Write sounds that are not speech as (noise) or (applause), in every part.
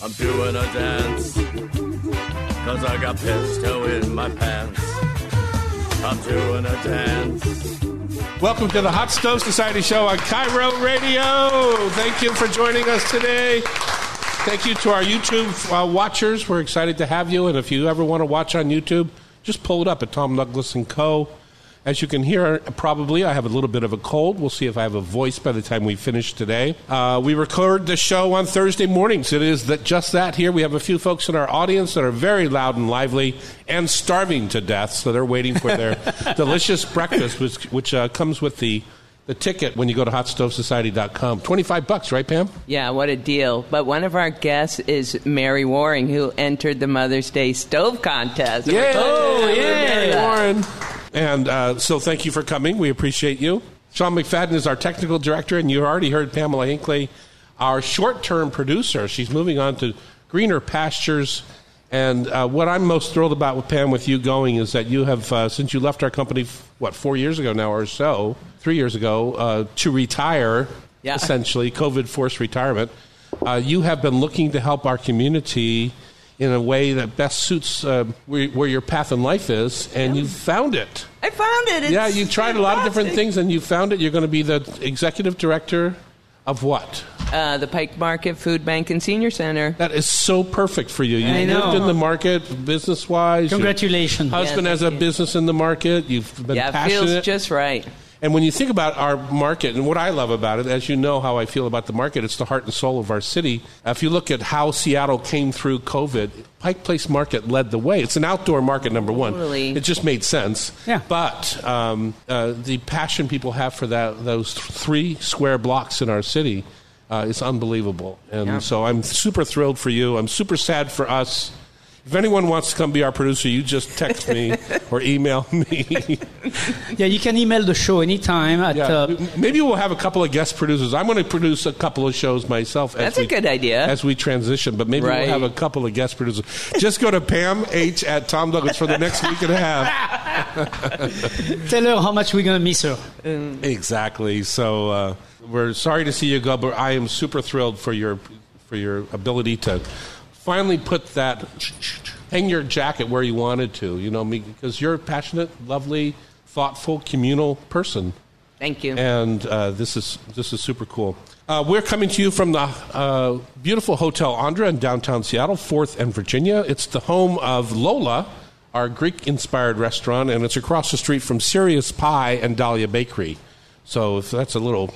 I'm doing a dance. Cause I got pesto in my pants. I'm doing a dance. Welcome to the Hot Stove Society show on KIRO Radio. Thank you for joining us today. Thank you to our YouTube uh, watchers. We're excited to have you. And if you ever want to watch on YouTube, just pull it up at Tom Douglas and Co. As you can hear, probably I have a little bit of a cold. We'll see if I have a voice by the time we finish today. Uh, we record the show on Thursday mornings. It is that just that here. We have a few folks in our audience that are very loud and lively and starving to death, so they're waiting for their (laughs) delicious breakfast, which, which uh, comes with the the ticket when you go to hotstovesociety.com. 25 bucks, right, Pam? Yeah, what a deal. But one of our guests is Mary Waring, who entered the Mother's Day Stove Contest. Yay! Oh, Mary yeah. Warren. And uh, so thank you for coming. We appreciate you. Sean McFadden is our technical director, and you already heard Pamela Hinkley, our short term producer. She's moving on to greener pastures. And uh, what I'm most thrilled about with Pam, with you going, is that you have, uh, since you left our company, what, four years ago now or so, three years ago, uh, to retire, Yeah. essentially, COVID forced retirement, uh, you have been looking to help our community in a way that best suits uh, where, where your path in life is, and you found it. I found it. It's yeah, you tried a lot of different things, and you found it. You're going to be the executive director of what? Uh, the Pike Market Food Bank and Senior Center. That is so perfect for you. You I lived know. in the market business wise. Congratulations. Husband Yeah, has a you. business in the market. You've been yeah, it passionate. feels just right. And when you think about our market, and what I love about it, as you know how I feel about the market, it's the heart and soul of our city. If you look at how Seattle came through COVID, Pike Place Market led the way. It's an outdoor market, number one. Totally. It just made sense. Yeah. But um, uh, the passion people have for that, those three square blocks in our city uh, is unbelievable. And Yeah. so I'm super thrilled for you. I'm super sad for us. If anyone wants to come be our producer, you just text me (laughs) or email me. Yeah, you can email the show anytime at Yeah, uh, maybe we'll have a couple of guest producers. I'm going to produce a couple of shows myself. As That's a good idea. As we transition, but maybe Right. we'll have a couple of guest producers. Just go to Pam H at Tom Douglas for the next week and a half. (laughs) tell her how much we're gonna miss her. Exactly. So uh, we're sorry to see you go, but I am super thrilled for your for your ability to finally put that hang your jacket where you wanted to. You know, me because you're a passionate, lovely, thoughtful, communal person. Thank you. and uh, this is this is super cool. Uh, we're coming to you from the uh, beautiful Hotel Andra in downtown Seattle, Fourth and Virginia. It's the home of Lola, our Greek-inspired restaurant, and it's across the street from Serious Pie and Dahlia Bakery. So if that's a little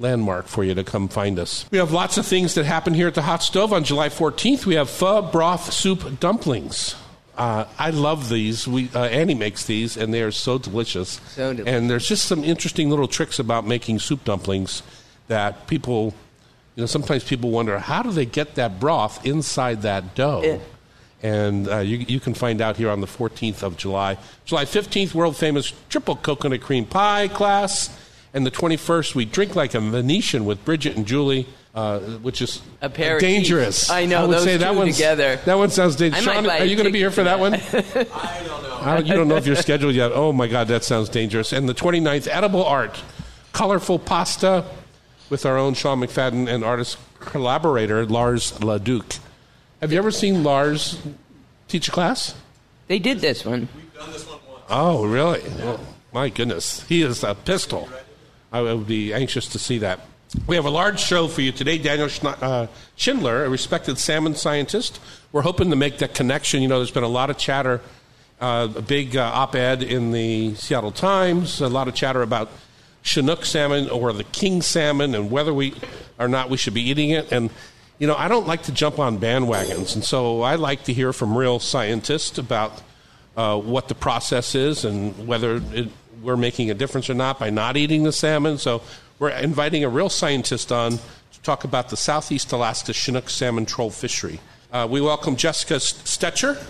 landmark for you to come find us. We have lots of things that happen here at the Hot Stove on July 14th. We have pho broth soup dumplings. Uh, I love these. We uh, Annie makes these, and they are so delicious. So delicious. And there's just some interesting little tricks about making soup dumplings that people, you know, sometimes people wonder how do they get that broth inside that dough. Yeah. And uh, you, you can find out here on the 14th of July. July 15th, world famous triple coconut cream pie class. And the 21st, we drink like a Venetian with Bridget and Julie, uh, which is Aperitif. dangerous. I know, I would those say that two one's- together. That one sounds dangerous. Sean, are you going to be here for for that one? (laughs) I don't know. You don't know if you're scheduled yet. Oh my God, that sounds dangerous. And the 29th, edible art, colorful pasta with our own Sean McFadden and artist collaborator Lars Leduc. Have you ever seen Lars teach a class? they did this one. Oh, really? Oh, my goodness. He is a pistol. I would be anxious to see that. We have a large show for you today. Daniel uh, Schindler, a respected salmon scientist. We're hoping to make that connection. You know, there's been a lot of chatter, uh, a big uh, op ed in the Seattle Times, a lot of chatter about Chinook salmon or the king salmon and whether we or not we should be eating it. And, you know, I don't like to jump on bandwagons. And so I like to hear from real scientists about uh, what the process is and whether it, we're making a difference or not by not eating the salmon. So we're inviting a real scientist on to talk about the Southeast Alaska Chinook salmon troll fishery. Uh, we welcome Jessica Stecher.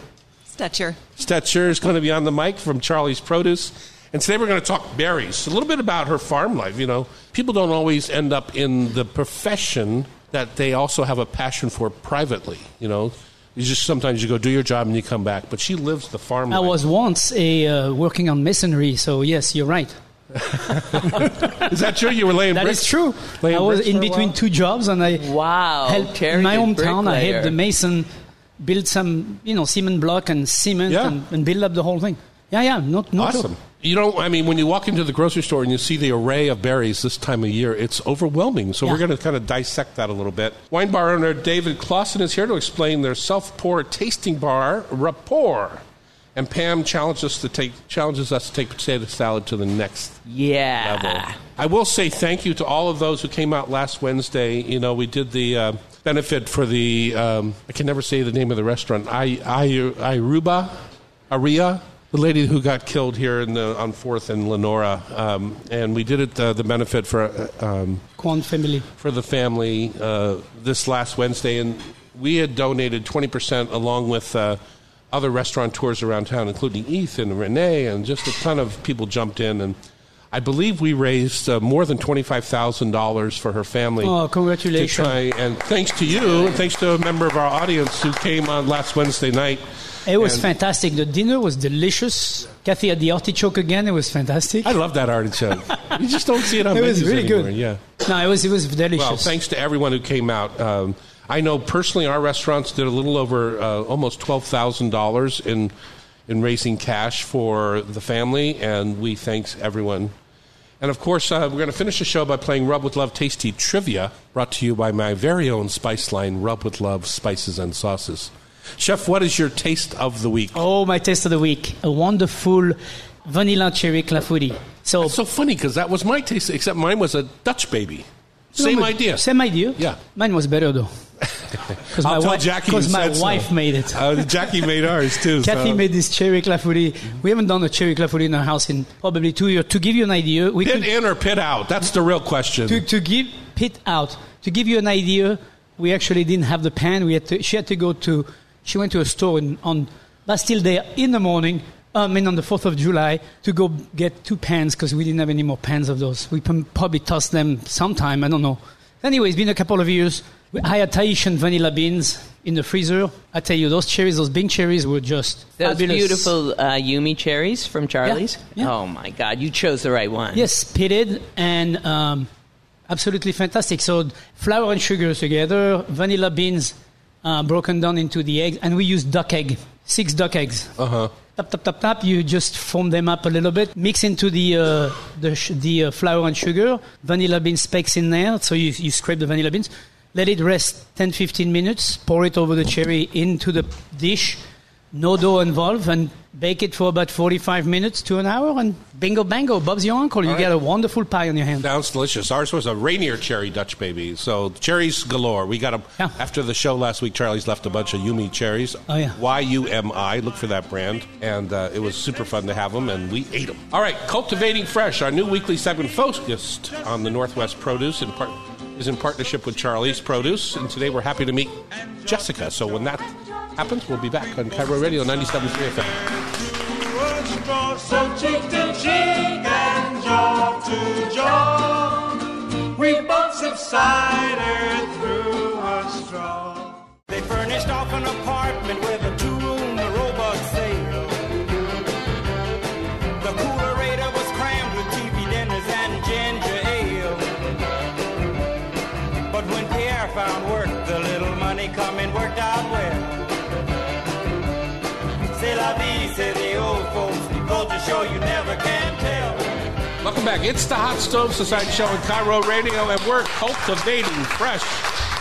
Stecher. Stecher is going to be on the mic from Charlie's Produce. And today we're going to talk berries. A little bit about her farm life. You know, people don't always end up in the profession that they also have a passion for privately. You know, you just sometimes you go do your job and you come back. But she lives the farm I life. was once a uh, working on masonry, so yes, you're right. (laughs) Is that true? You were laying (laughs) That bricks? is true. I was in between two jobs, and I Wow, helped Terry in my hometown. I helped the mason build some, you know, cement block and cement Yeah. and, and build up the whole thing. Yeah, yeah, not, not Awesome. You know, I mean, when you walk into the grocery store and you see the array of berries this time of year, it's overwhelming. So Yeah. we're going to kind of dissect that a little bit. Wine bar owner David Clawson is here to explain their self-pour tasting bar, Rapport. And Pam challenges us to take challenges us to take potato salad to the next Yeah. level. I will say thank you to all of those who came out last Wednesday. You know, we did the uh, benefit for the, um, I can never say the name of the restaurant, I, I, Iruba, Aria, the lady who got killed here in the, on 4th and Lenora. Um, and we did it, uh, the benefit for, uh, um, Kwon family. for the family uh, this last Wednesday, and we had donated 20% along with uh, other restaurateurs around town, including Ethan and Renee, and just a ton of people jumped in. And I believe we raised uh, more than $25,000 for her family. Oh, To congratulations. try, and thanks to you, and thanks to a member of our audience who came on last Wednesday night. It was And- fantastic. The dinner was delicious. Kathy had the artichoke again. It was fantastic. I love that artichoke. you just don't see it on. (laughs) It was really good. Yeah. No, it was it was delicious. Well, thanks to everyone who came out. Um, I know personally, our restaurants did a little over uh, almost twelve thousand dollars in in raising cash for the family, and we thanks everyone. And of course, uh, we're going to finish the show by playing Rub with Love Tasty Trivia, brought to you by my very own spice line, Rub with Love Spices and Sauces. Chef, what is your taste of the week? Oh, my taste of the week. A wonderful vanilla cherry clafouti. So, It's so funny because that was my taste, except mine was a Dutch baby. Same No, idea. Same idea. Yeah. Mine was better though. (laughs) Because my, wife, Jackie my said so. made it. Uh, Jackie made ours too. (laughs) Kathy so- made this cherry clafouti. We haven't done a cherry clafouti in our house in probably two years. To give you an idea, we Pit could, in or pit out? That's the real question. to, to give pit out. To give you an idea, we actually didn't have the pan. We had to, she had to go to. She went to a store in, on Bastille Day in the morning. I mean, on the Fourth of July, to go get two pans because we didn't have any more pans of those. We probably tossed them sometime. I don't know. Anyway, it's been a couple of years. I had Tahitian vanilla beans in the freezer. I tell you, those cherries, those Bing cherries, were just Those fabulous. beautiful uh, Yumi cherries from Charlie's. yeah. Oh my God, you chose the right one. Yes, pitted and um, absolutely fantastic. So flour and sugar together, vanilla beans uh, broken down into the eggs, and we use duck egg, six duck eggs. Uh huh. Tap tap tap tap. You just foam them up a little bit. Mix into the uh, the the uh, flour and sugar. Vanilla bean specks in there. So you you scrape the vanilla beans. Let it rest 10, 15 minutes. Pour it over the cherry into the dish. No dough involved, and bake it for about 45 minutes to an hour. And bingo bango, Bob's your uncle. You right. get a wonderful pie on your hands. Sounds delicious. Ours was a Rainier cherry Dutch baby. So cherries galore. We got them Yeah. after the show last week. Charlie's left a bunch of Yumi cherries. Oh, yeah. Y U M I. Look for that brand, and uh, it was super fun to have them, and we ate them. All right, cultivating fresh. Our new weekly segment focused on the Northwest produce in part is in partnership with Charlie's Produce, and today we're happy to meet Jessica. So when that happens, we'll be back on KIRO Radio 97.3 FM. We through a straw. They furnished off an apartment with a two-room Welcome back. It's the Hot Stove Society Show on KIRO Radio, and we're cultivating fresh.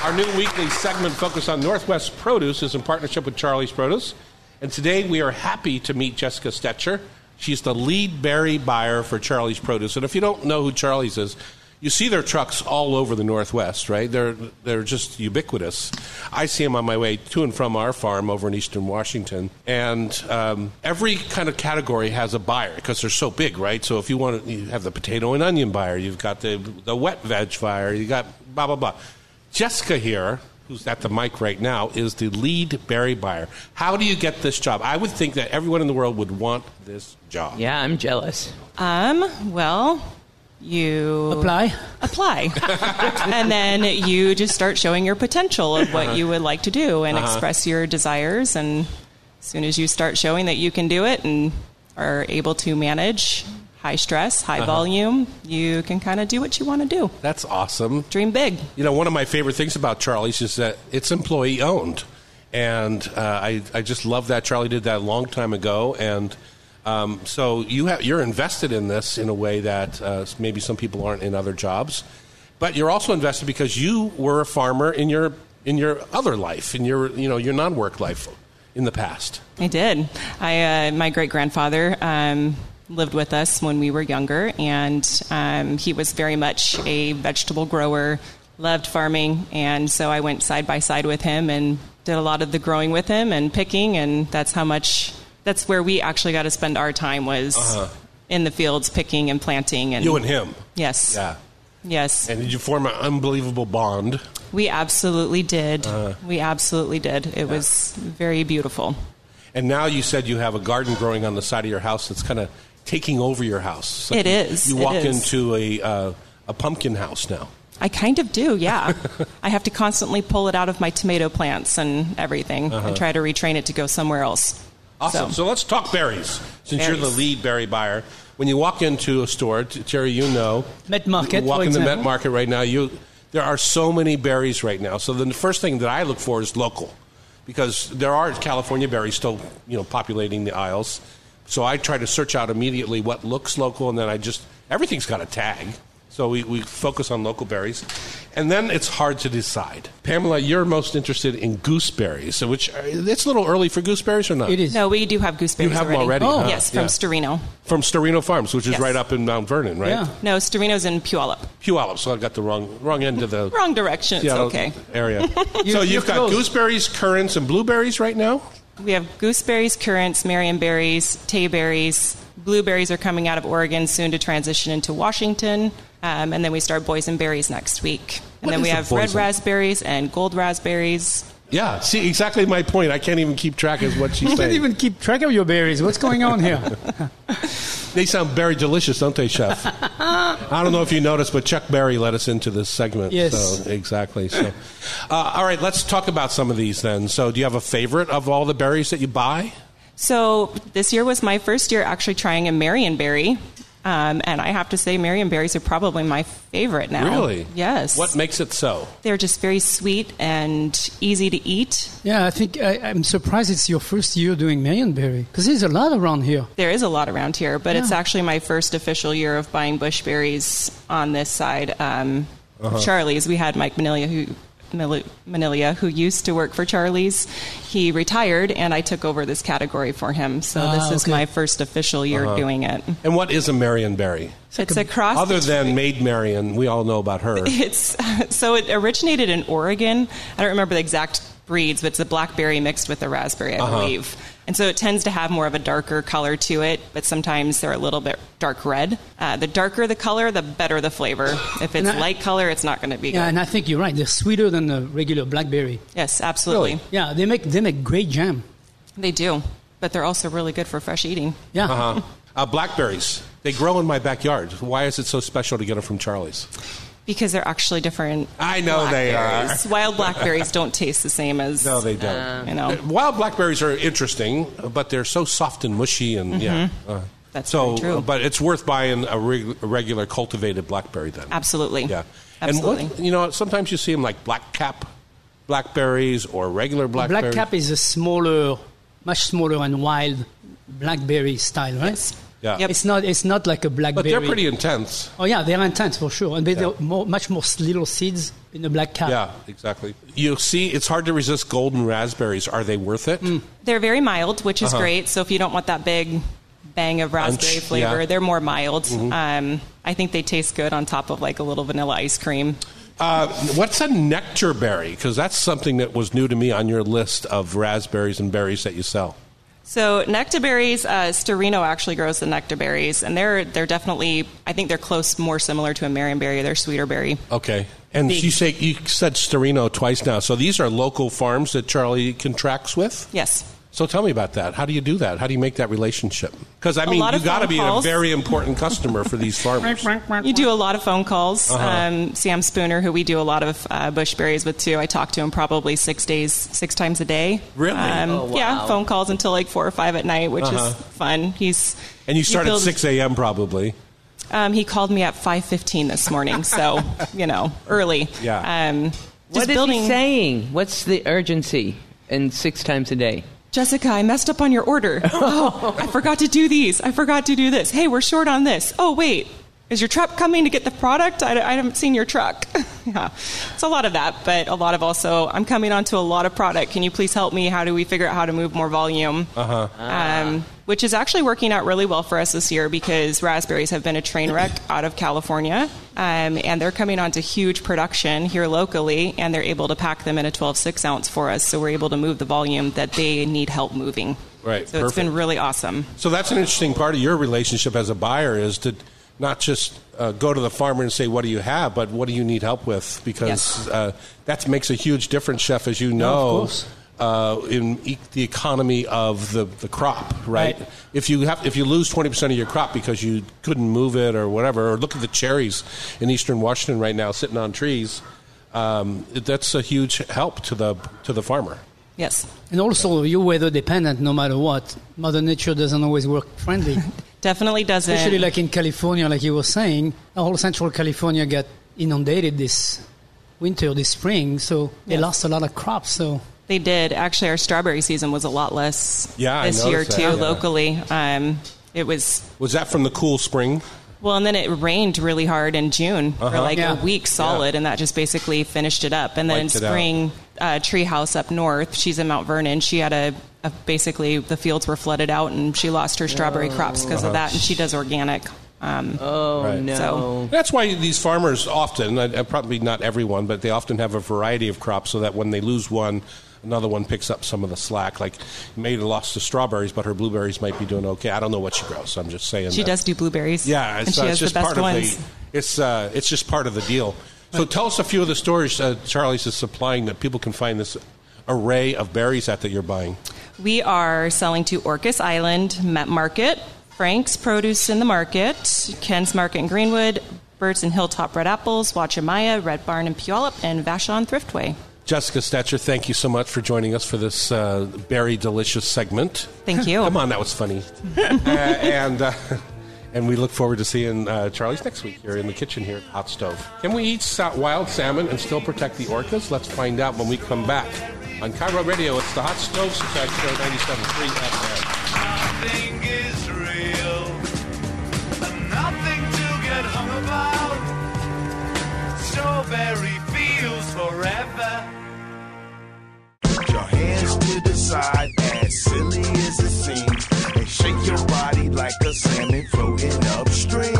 Our new weekly segment focused on Northwest produce is in partnership with Charlie's Produce. And today we are happy to meet Jessica Stecher. She's the lead berry buyer for Charlie's Produce. And if you don't know who Charlie's is, you see their trucks all over the Northwest, right? They're, they're just ubiquitous. I see them on my way to and from our farm over in eastern Washington. And um, every kind of category has a buyer because they're so big, right? So if you want to, you have the potato and onion buyer, you've got the, the wet veg buyer, you got blah, blah, blah. Jessica here, who's at the mic right now, is the lead berry buyer. How do you get this job? I would think that everyone in the world would want this job. Yeah, I'm jealous. Um, well, you Apply. apply. (laughs) and then you just start showing your potential of what you would like to do and express your desires and as soon as you start showing that you can do it and are able to manage high stress, Uh-huh. high volume. You can kind of do what you want to do. That's awesome. Dream big. You know, one of my favorite things about Charlie's is that it's employee owned, and uh, I I just love that Charlie did that a long time ago, and um, so you have you're invested in this in a way that uh, maybe some people aren't in other jobs, but you're also invested because you were a farmer in your in your other life, in your you know your non work life in the past. I did. I uh, my great grandfather um, lived with us when we were younger, and um, he was very much a vegetable grower. Loved farming, and so I went side by side with him and did a lot of the growing with him and picking, and that's how much. That's where we actually got to spend our time was in the fields picking and planting. And Uh-huh. You and him, yes, yeah. yes, And did you form an unbelievable bond? we absolutely did. Uh-huh. we absolutely did. It was very beautiful. And now you said you have a garden growing on the side of your house that's kind of taking over your house. So It is, You walk is. into a uh, a pumpkin house now. I kind of do, yeah. (laughs) I have to constantly pull it out of my tomato plants and everything and try to retrain it to go somewhere else. Awesome. So, So- let's talk berries. Since you're the lead berry buyer, when you walk into a store, Terry, you know, Met Market, You walk in the. Met Market right now. You there are so many berries right now. So then the first thing that I look for is local, because there are California berries still you know populating the aisles. So I try to search out immediately what looks local, and then I just everything's got a tag. So we, we focus on local berries. And then it's hard to decide. Pamela, you're most interested in gooseberries, which uh, it's a little early for gooseberries or not? It is. No, we do have gooseberries You have 'em already, Oh. huh? Yes, from Yeah. Sterino. From Sterino Farms, which is Yes. right up in Mount Vernon, right? Yeah. No, Sterino's in Puyallup. Puyallup, so I got the wrong wrong end of the (laughs) Wrong direction. It's Seattle okay. area. (laughs) so you're you've got close. gooseberries, currants, and blueberries right now. We have gooseberries, currants, marionberries, tayberries. Blueberries are coming out of Oregon soon to transition into Washington. Um, and then we start boysenberries next week. And What then we a have red raspberries and gold raspberries. Yeah, see exactly my point. I can't even keep track of what she's saying. (laughs) You can't even keep track of your berries. What's going on here? (laughs) They sound very delicious, don't they, Chef? (laughs) I don't know if you noticed, but Chuck Berry led us into this segment. Yes. So, exactly. So, uh, all right, let's talk about some of these then. So, do you have a favorite of all the berries that you buy? So this year was my first year actually trying a marionberry. Um, and I have to say, marionberries are probably my favorite now. Really? Yes. What makes it so? They're just very sweet and easy to eat. yeah, I think I, I'm surprised it's your first year doing marionberry because there's a lot around here. There is a lot around here, but it's actually my first official year of buying bushberries on this side. Um, Uh-huh. Charlie's, we had Mike Manilia who. Mil- Manilia, who used to work for Charlie's, he retired, and I took over this category for him. So Ah, this is okay. my first official year Uh-huh. doing it. And what is a Marion berry? It's a cross. Other between- than Maid Marion, we all know about her. (laughs) It's so it originated in Oregon. I don't remember the exact breeds, but it's a blackberry mixed with a raspberry, I Uh-huh. believe. And so it tends to have more of a darker color to it, but sometimes they're a little bit dark red. Uh, the darker the color, the better the flavor. If it's I- light color, it's not going to be Yeah, good. and I think you're right. They're sweeter than the regular blackberry. yes, absolutely, Really? Yeah, they make they make great jam. they do. But they're also really good for fresh eating Yeah. Uh-huh. Uh, blackberries. They grow in my backyard. Why is it so special to get them from Charlie's? Because they're actually different. I know they are. Wild blackberries don't taste the same as No, they don't. you know. Uh, Wild blackberries are interesting, but they're so soft and mushy, and yeah. Uh, Mm-hmm. That's so. very true. But it's worth buying a, reg- a regular cultivated blackberry then. Absolutely. Yeah. Absolutely. And what, you know, sometimes you see them like black cap blackberries or regular blackberries. Black cap is a smaller, much smaller and wild blackberry style, right? Yes. Yeah. Yep. It's not. It's not like a blackberry. But they're pretty intense. Oh yeah, they're intense for sure, and they- Yeah. they're more, much more little seeds in the black cap. Yeah, exactly. You see, it's hard to resist golden raspberries. Are they worth it? Mm. They're very mild, which is Uh-huh. great. So if you don't want that big bang of raspberry Punch, flavor, yeah. Mm-hmm. they're more mild. Um, I think they taste good on top of like a little vanilla ice cream. Uh, what's a nectar berry? Because that's something that was new to me on your list of raspberries and berries that you sell. So nectarberries, uh, Sterino actually grows the nectarberries, and they're they're definitely I think they're close, more similar to a marionberry. They're sweeter berry. Okay. And you say you said Sterino twice now. So these are local farms that Charlie contracts with. Yes. So tell me about that. How do you do that? How do you make that relationship? Because I mean, you of got to be calls. a very important customer for these (laughs) farmers. You do a lot of phone calls. Uh-huh. Um, Sam Spooner, who we do a lot of uh, bushberries with too, I talk to him probably six days, six times a day. Really? Um, Oh, wow. Yeah, phone calls until like four or five at night, which Uh-huh. is fun. He's And you start at 6 a.m. probably. Um, he called me at five fifteen this morning, so (laughs) you know, early. Yeah. Um, just What is building. he saying? What's the urgency? And six times a day. Jessica, I messed up on your order. (laughs) Oh, I forgot to do these. I forgot to do this. Hey, we're short on this. Oh, wait. Is your truck coming to get the product? I, I haven't seen your truck. (laughs) yeah. It's a lot of that, but a lot of also, I'm coming onto a lot of product. Can you please help me? How do we figure out how to move more volume? Uh-huh. Um, which is actually working out really well for us this year because raspberries have been a train wreck (laughs) out of California. Um, and they're coming onto huge production here locally, and they're able to pack them in a 12 6 ounce for us. So we're able to move the volume that they need help moving. Right, So it's been really awesome. So that's an interesting part of your relationship as a buyer is to not just uh, go to the farmer and say, "What do you have?" but "What do you need help with?" Because Yes. uh, that makes a huge difference, chef, as you know. course. uh, in e- the economy of the, the crop, right? Right. If you have if you lose twenty percent of your crop because you couldn't move it or whatever, or look at the cherries in eastern Washington right now sitting on trees, um, that's a huge help to the to the farmer. Yes. And also, you're weather dependent no matter what. Mother Nature doesn't always work friendly. (laughs) Definitely doesn't. Especially like in California, like you were saying, the whole central California got inundated this winter, this spring, so they Yes. lost a lot of crops. So They did. Actually, our strawberry season was a lot less Yeah, I this year noticed too. yeah. Locally, um, it was Was that from the cool spring? well, and then it rained really hard in June for Uh-huh. like Yeah. a week solid, and that just basically finished it up. And then in Wiped it out. spring, uh, Treehouse up north, she's in Mount Vernon. She had a, a basically the fields were flooded out, and she lost her strawberry crops because of that. And she does organic. Um, Oh Right. no! So- That's why these farmers often, uh, uh, probably not everyone, but they often have a variety of crops so that when they lose one, another one picks up some of the slack. Like, may have lost the strawberries, but her blueberries might be doing okay. I don't know what she grows, so I'm just saying. she that. does do blueberries. Yeah, and it's, she uh, has it's just the best part ones. of the. It's uh, it's just part of the deal. So tell us a few of the stories uh, Charlie's is supplying that people can find this array of berries at that you're buying. We are selling to Orcas Island Met Market, Frank's Produce in the Market, Ken's Market in Greenwood, Birds and Hilltop Red Apples, Watchamaya, Red Barn in Puyallup, and Vashon Thriftway. Jessica Stecher, thank you so much for joining us for this uh, berry delicious segment. Thank you. (laughs) Come on, that was funny. (laughs) uh, and uh, and we look forward to seeing uh, Charlie's next week here in the kitchen here at Hot Stove. Can we eat sa- wild salmon and still protect the orcas? Let's find out when we come back. On KIRO Radio, it's the Hot Stove Society Show 97.3 FM. Nothing is real, nothing to get hung about. Strawberry fields forever. Put your hands to the side, as silly as it seems, and shake your body like a salmon floating upstream.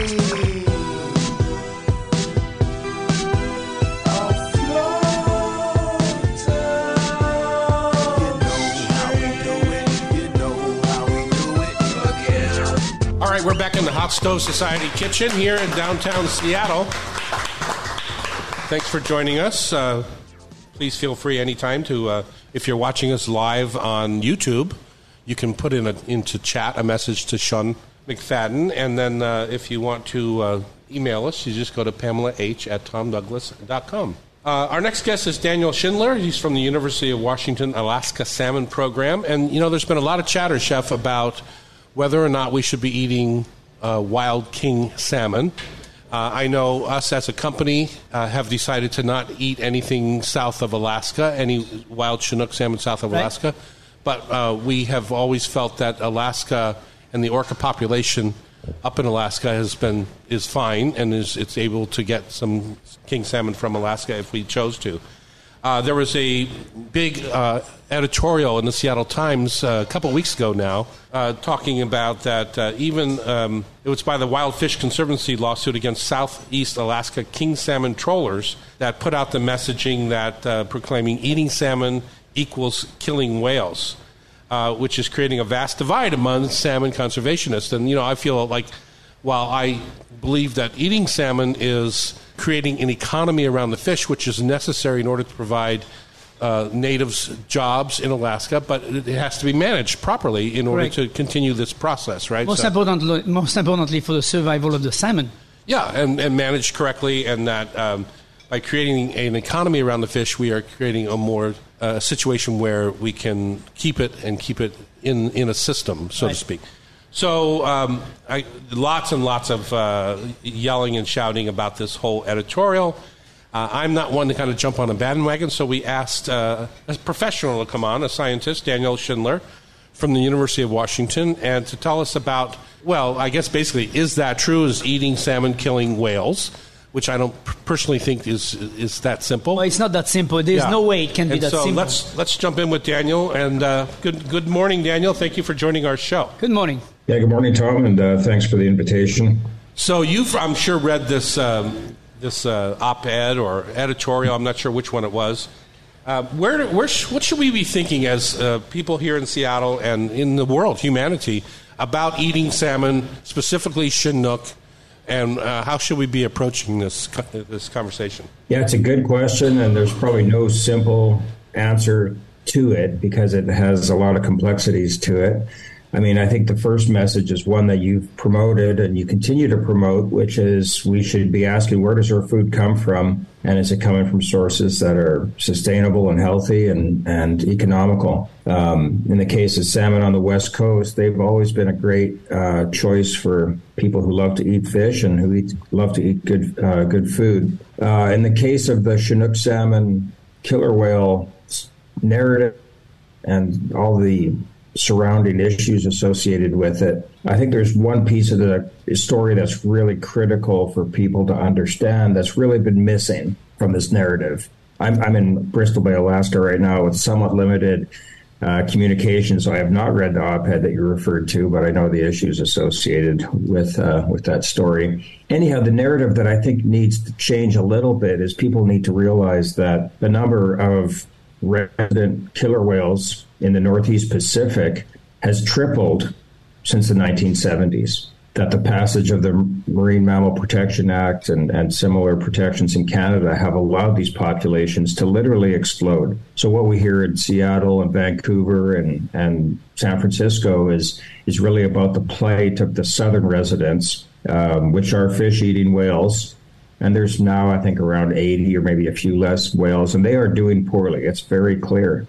Right, we're back in the Hot Stove Society kitchen here in downtown Seattle. Thanks for joining us. Uh, please feel free anytime to, uh, if you're watching us live on YouTube, you can put in a, into chat a message to Sean McFadden, and then uh, if you want to uh, email us, you just go to Pamela H at tomdouglas.com. Uh, our next guest is Daniel Schindler. He's from the University of Washington Alaska Salmon Program, and you know, there's been a lot of chatter, Chef, about whether or not we should be eating uh, wild king salmon. Uh, I know us as a company uh, have decided to not eat anything south of Alaska, any wild Chinook salmon south of Right. Alaska, but uh, we have always felt that Alaska and the orca population up in Alaska has been is fine and is it's able to get some king salmon from Alaska if we chose to. Uh, there was a big uh, editorial in the Seattle Times uh, a couple weeks ago now uh, talking about that uh, even um, it was by the Wild Fish Conservancy lawsuit against Southeast Alaska king salmon trollers that put out the messaging that uh, proclaiming eating salmon equals killing whales, which is creating a vast divide among salmon conservationists. And, you know, I feel like while I believe that eating salmon is creating an economy around the fish, which is necessary in order to provide uh, natives jobs in Alaska, but it has to be managed properly in order Correct. to continue this process, right? Most So- importantly, most importantly for the survival of the salmon. yeah, and, and managed correctly, and that um, by creating an economy around the fish, we are creating a more uh, situation where we can keep it and keep it in, in a system, so Right. to speak. So, um, I, lots and lots of uh, yelling and shouting about this whole editorial. Uh, I'm not one to kind of jump on a bandwagon, so we asked uh, a professional to come on, a scientist, Daniel Schindler, from the University of Washington, and to tell us about, well, I guess basically, is that true? Is eating salmon killing whales? Which I don't personally think is is that simple. Well, it's not that simple. There's Yeah. no way it can be And that so simple. let's let's jump in with Daniel. And uh, good good morning, Daniel. Thank you for joining our show. Good morning. Yeah, good morning, Tom, and uh, thanks for the invitation. So you've, I'm sure, read this um, this uh, op-ed or editorial. I'm not sure which one it was. Uh, where, where, sh- what should we be thinking as uh, people here in Seattle and in the world, humanity, about eating salmon, specifically Chinook, and uh, how should we be approaching this this conversation? Yeah, it's a good question, and there's probably no simple answer to it because it has a lot of complexities to it. I mean, I think the first message is one that you've promoted and you continue to promote, which is we should be asking where does our food come from, and is it coming from sources that are sustainable and healthy and and economical? Um, in the case of salmon on the west coast, they've always been a great uh, choice for people who love to eat fish and who eat, love to eat good uh, good food. Uh, in the case of the Chinook salmon killer whale narrative and all the surrounding issues associated with it. I think there's one piece of the story that's really critical for people to understand that's really been missing from this narrative. I'm, I'm in Bristol Bay, Alaska right now with somewhat limited uh, communication, so I have not read the op-ed that you referred to, but I know the issues associated with uh, with that story. Anyhow, the narrative that I think needs to change a little bit is people need to realize that the number of resident killer whales in the Northeast Pacific has tripled since the 1970s. That the passage of the Marine Mammal Protection Act and, and similar protections in Canada have allowed these populations to literally explode. So what we hear in Seattle and Vancouver and, and San Francisco is is really about the plight of the southern residents, um, which are fish-eating whales, and there's now I think around 80 or maybe a few less whales, and they are doing poorly. It's very clear.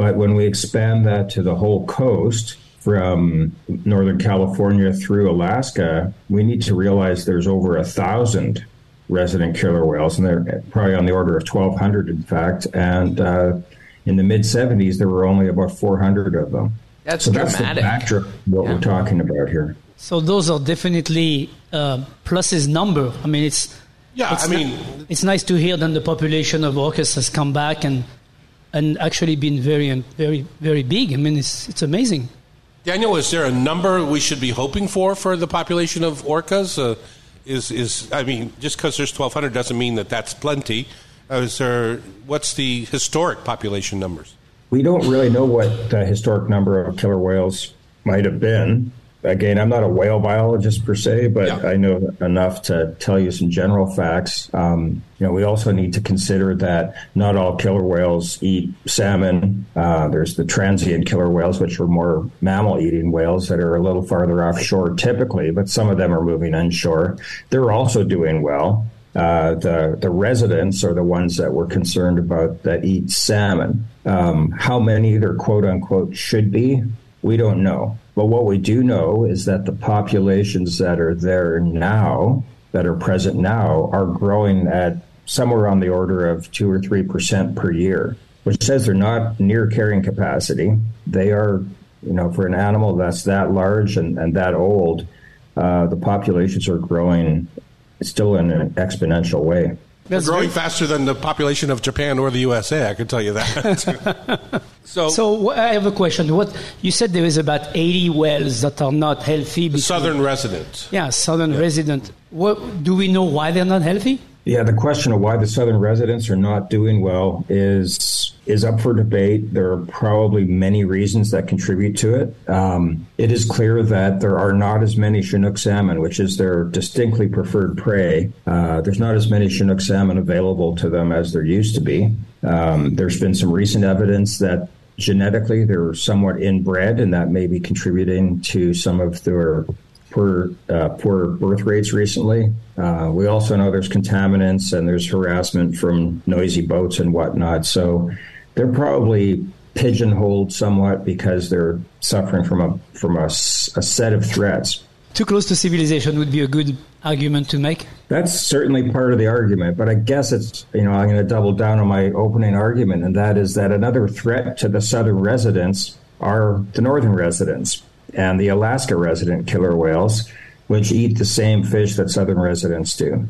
But when we expand that to the whole coast, from Northern California through Alaska, we need to realize there's over a thousand resident killer whales, and they're probably on the order of 1,200, in fact. And uh, in the mid 70s, there were only about 400 of them. That's so that's dramatic. the backdrop what Yeah. we're talking about here. So those are definitely uh, pluses number. I mean, it's Yeah, it's I mean, ni- it's nice to hear that the population of orcas has come back and and actually been very very very big. I mean, it's it's amazing. Daniel, is there a number we should be hoping for for the population of orcas? Uh, is is I mean, just because there's 1,200 doesn't mean that that's plenty. Uh, is there? What's the historic population numbers? We don't really know what the historic number of killer whales might have been. Again, I'm not a whale biologist per se, but Yeah. I know enough to tell you some general facts. Um, you know, we also need to consider that not all killer whales eat salmon. Uh, there's the transient killer whales, which are more mammal-eating whales that are a little farther offshore typically, but some of them are moving inshore. They're also doing well. Uh, the the residents are the ones that we're concerned about that eat salmon. Um, how many there quote unquote should be, we don't know. But what we do know is that the populations that are there now, that are present now, are growing at somewhere on the order of two or three percent per year, which says they're not near carrying capacity. They are, you know, for an animal that's that large and, and that old, uh, the populations are growing still in an exponential way. They're growing faster than the population of Japan or the USA. I can tell you that. (laughs) so, So I have a question. What you said there is about 80 wells that are not healthy. between- southern resident. Yeah, southern resident. What, do we know why they're not healthy? Yeah, the question of why the southern residents are not doing well is is up for debate. There are probably many reasons that contribute to it. Um, it is clear that there are not as many Chinook salmon, which is their distinctly preferred prey. Uh, there's not as many Chinook salmon available to them as there used to be. Um, there's been some recent evidence that genetically they're somewhat inbred, and that may be contributing to some of their poor uh, poor birth rates recently. Uh, we also know there's contaminants and there's harassment from noisy boats and whatnot. So they're probably pigeonholed somewhat because they're suffering from a from a, a set of threats. Too close to civilization would be a good argument to make. That's certainly part of the argument, but I guess it's, you know, I'm going to double down on my opening argument, and that is that another threat to the southern residents are the northern residents and the Alaska resident killer whales, which eat the same fish that southern residents do.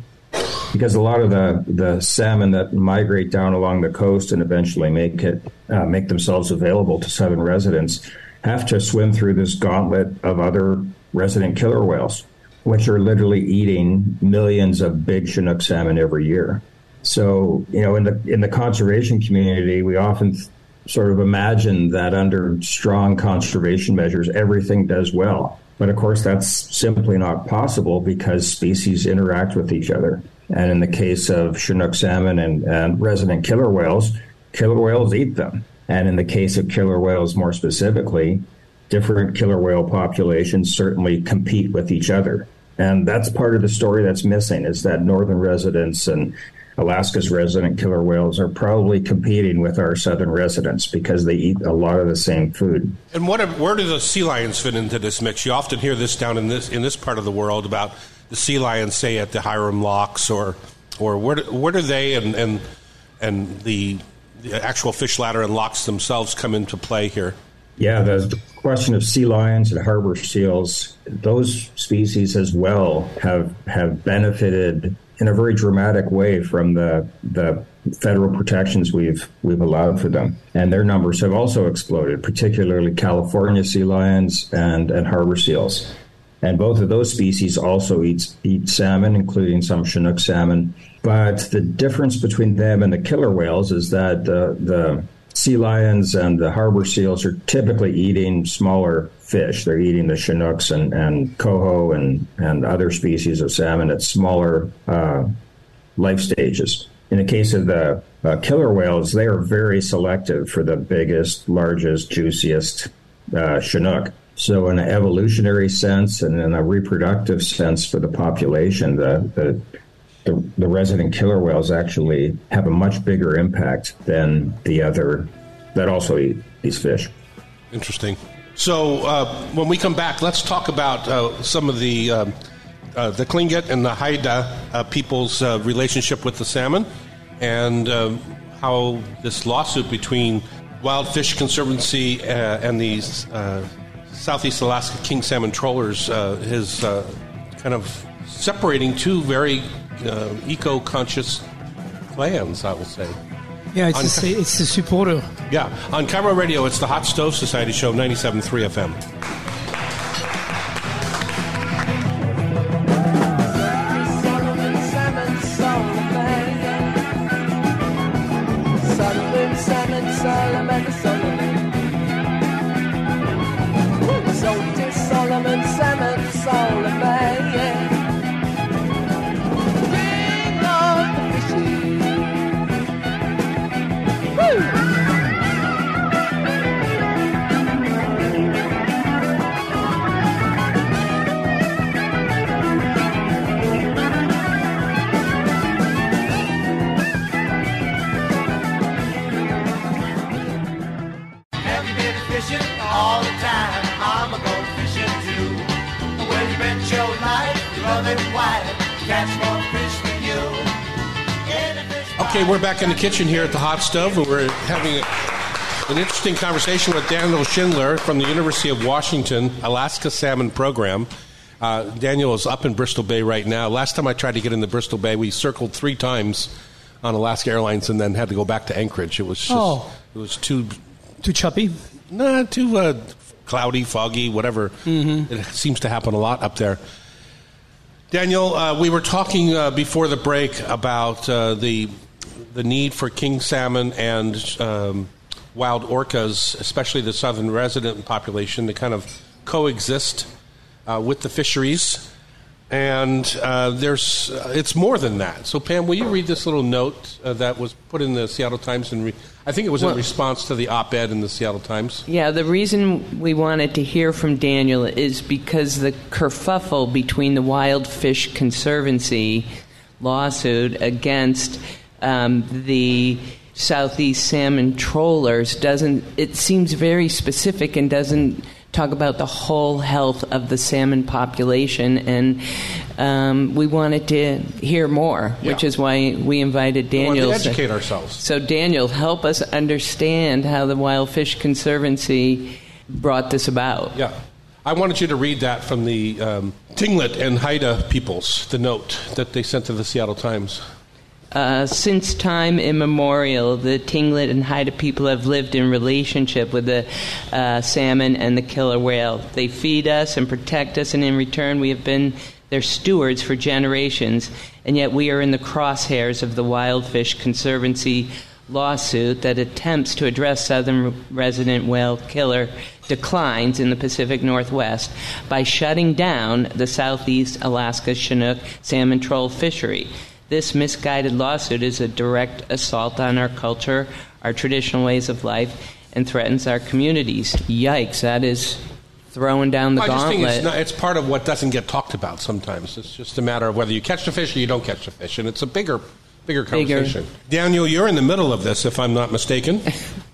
Because a lot of the, the salmon that migrate down along the coast and eventually make it uh, make themselves available to southern residents have to swim through this gauntlet of other resident killer whales, which are literally eating millions of big Chinook salmon every year. So, you know, in the in the conservation community, we often sort of imagine that under strong conservation measures, everything does well. But of course, that's simply not possible because species interact with each other. And in the case of Chinook salmon and, and resident killer whales, killer whales eat them. And in the case of killer whales more specifically, different killer whale populations certainly compete with each other. And that's part of the story that's missing is that northern residents and Alaska's resident killer whales are probably competing with our southern residents because they eat a lot of the same food. And what, where do the sea lions fit into this mix? You often hear this down in this in this part of the world about the sea lions, say at the Hiram Locks, or or where do, where do they and and and the, the actual fish ladder and locks themselves come into play here? Yeah, the question of sea lions and harbor seals, those species as well have have benefited in a very dramatic way from the the federal protections we've we've allowed for them, and their numbers have also exploded, particularly California sea lions and and harbor seals, and both of those species also eat eat salmon, including some Chinook salmon. But the difference between them and the killer whales is that the the sea lions and the harbor seals are typically eating smaller fish. They're eating the Chinooks and, and coho and, and other species of salmon at smaller uh, life stages. In the case of the uh, killer whales, they are very selective for the biggest, largest, juiciest uh, Chinook. So, in an evolutionary sense and in a reproductive sense for the population, the, the the, the resident killer whales actually have a much bigger impact than the other that also eat these fish. Interesting. So uh, when we come back, let's talk about uh, some of the um, uh, the Tlingit and the Haida uh, people's uh, relationship with the salmon, and um, how this lawsuit between Wild Fish Conservancy uh, and the Southeast Alaska king salmon trollers is kind of separating two very uh, eco-conscious clans, I will say. Yeah, it's On- a, it's a supporter. Yeah, on KIRO Radio, it's the Hot Stove Society Show, 97.3 FM. Solomon, salmon, Solomon. Solomon, Okay, we're back in the kitchen here at the Hot Stove, and we're having an interesting conversation with Daniel Schindler from the University of Washington Alaska Salmon Program. Uh, Daniel is up in Bristol Bay right now. Last time I tried to get into Bristol Bay, we circled three times on Alaska Airlines and then had to go back to Anchorage. It was just, Oh. it was too Too choppy. Nah, too uh, cloudy, foggy, whatever. Mm-hmm. It seems to happen a lot up there. Daniel, uh, we were talking uh, before the break about uh, the the need for king salmon and um, wild orcas, especially the southern resident population, to kind of coexist uh, with the fisheries. And uh, there's uh, it's more than that. So, Pam, will you read this little note uh, that was put in the Seattle Times? And re- I think it was in response to the op-ed in the Seattle Times. Yeah, the reason we wanted to hear from Daniel is because the kerfuffle between the Wild Fish Conservancy lawsuit against um, the Southeast salmon trollers doesn't. It seems very specific and doesn't talk about the whole health of the salmon population. And um, we wanted to hear more, which is why we invited Daniel. We to educate ourselves. So, Daniel, help us understand how the Wild Fish Conservancy brought this about. Yeah. I wanted you to read that from the um, Tinglet and Haida peoples, the note that they sent to the Seattle Times. Uh, since time immemorial, the Tlingit and Haida people have lived in relationship with the uh, salmon and the killer whale. They feed us and protect us, and in return, we have been their stewards for generations. And yet, we are in the crosshairs of the Wild Fish Conservancy lawsuit that attempts to address southern resident whale killer declines in the Pacific Northwest by shutting down the southeast Alaska Chinook salmon troll fishery. This misguided lawsuit is a direct assault on our culture, our traditional ways of life, and threatens our communities. Yikes, that is throwing down the I just think gauntlet. it's, not, it's part of what doesn't get talked about sometimes. It's just a matter of whether you catch the fish or you don't catch the fish, and it's a bigger, bigger Bigger. conversation. Daniel, you're in the middle of this, if I'm not mistaken. (laughs)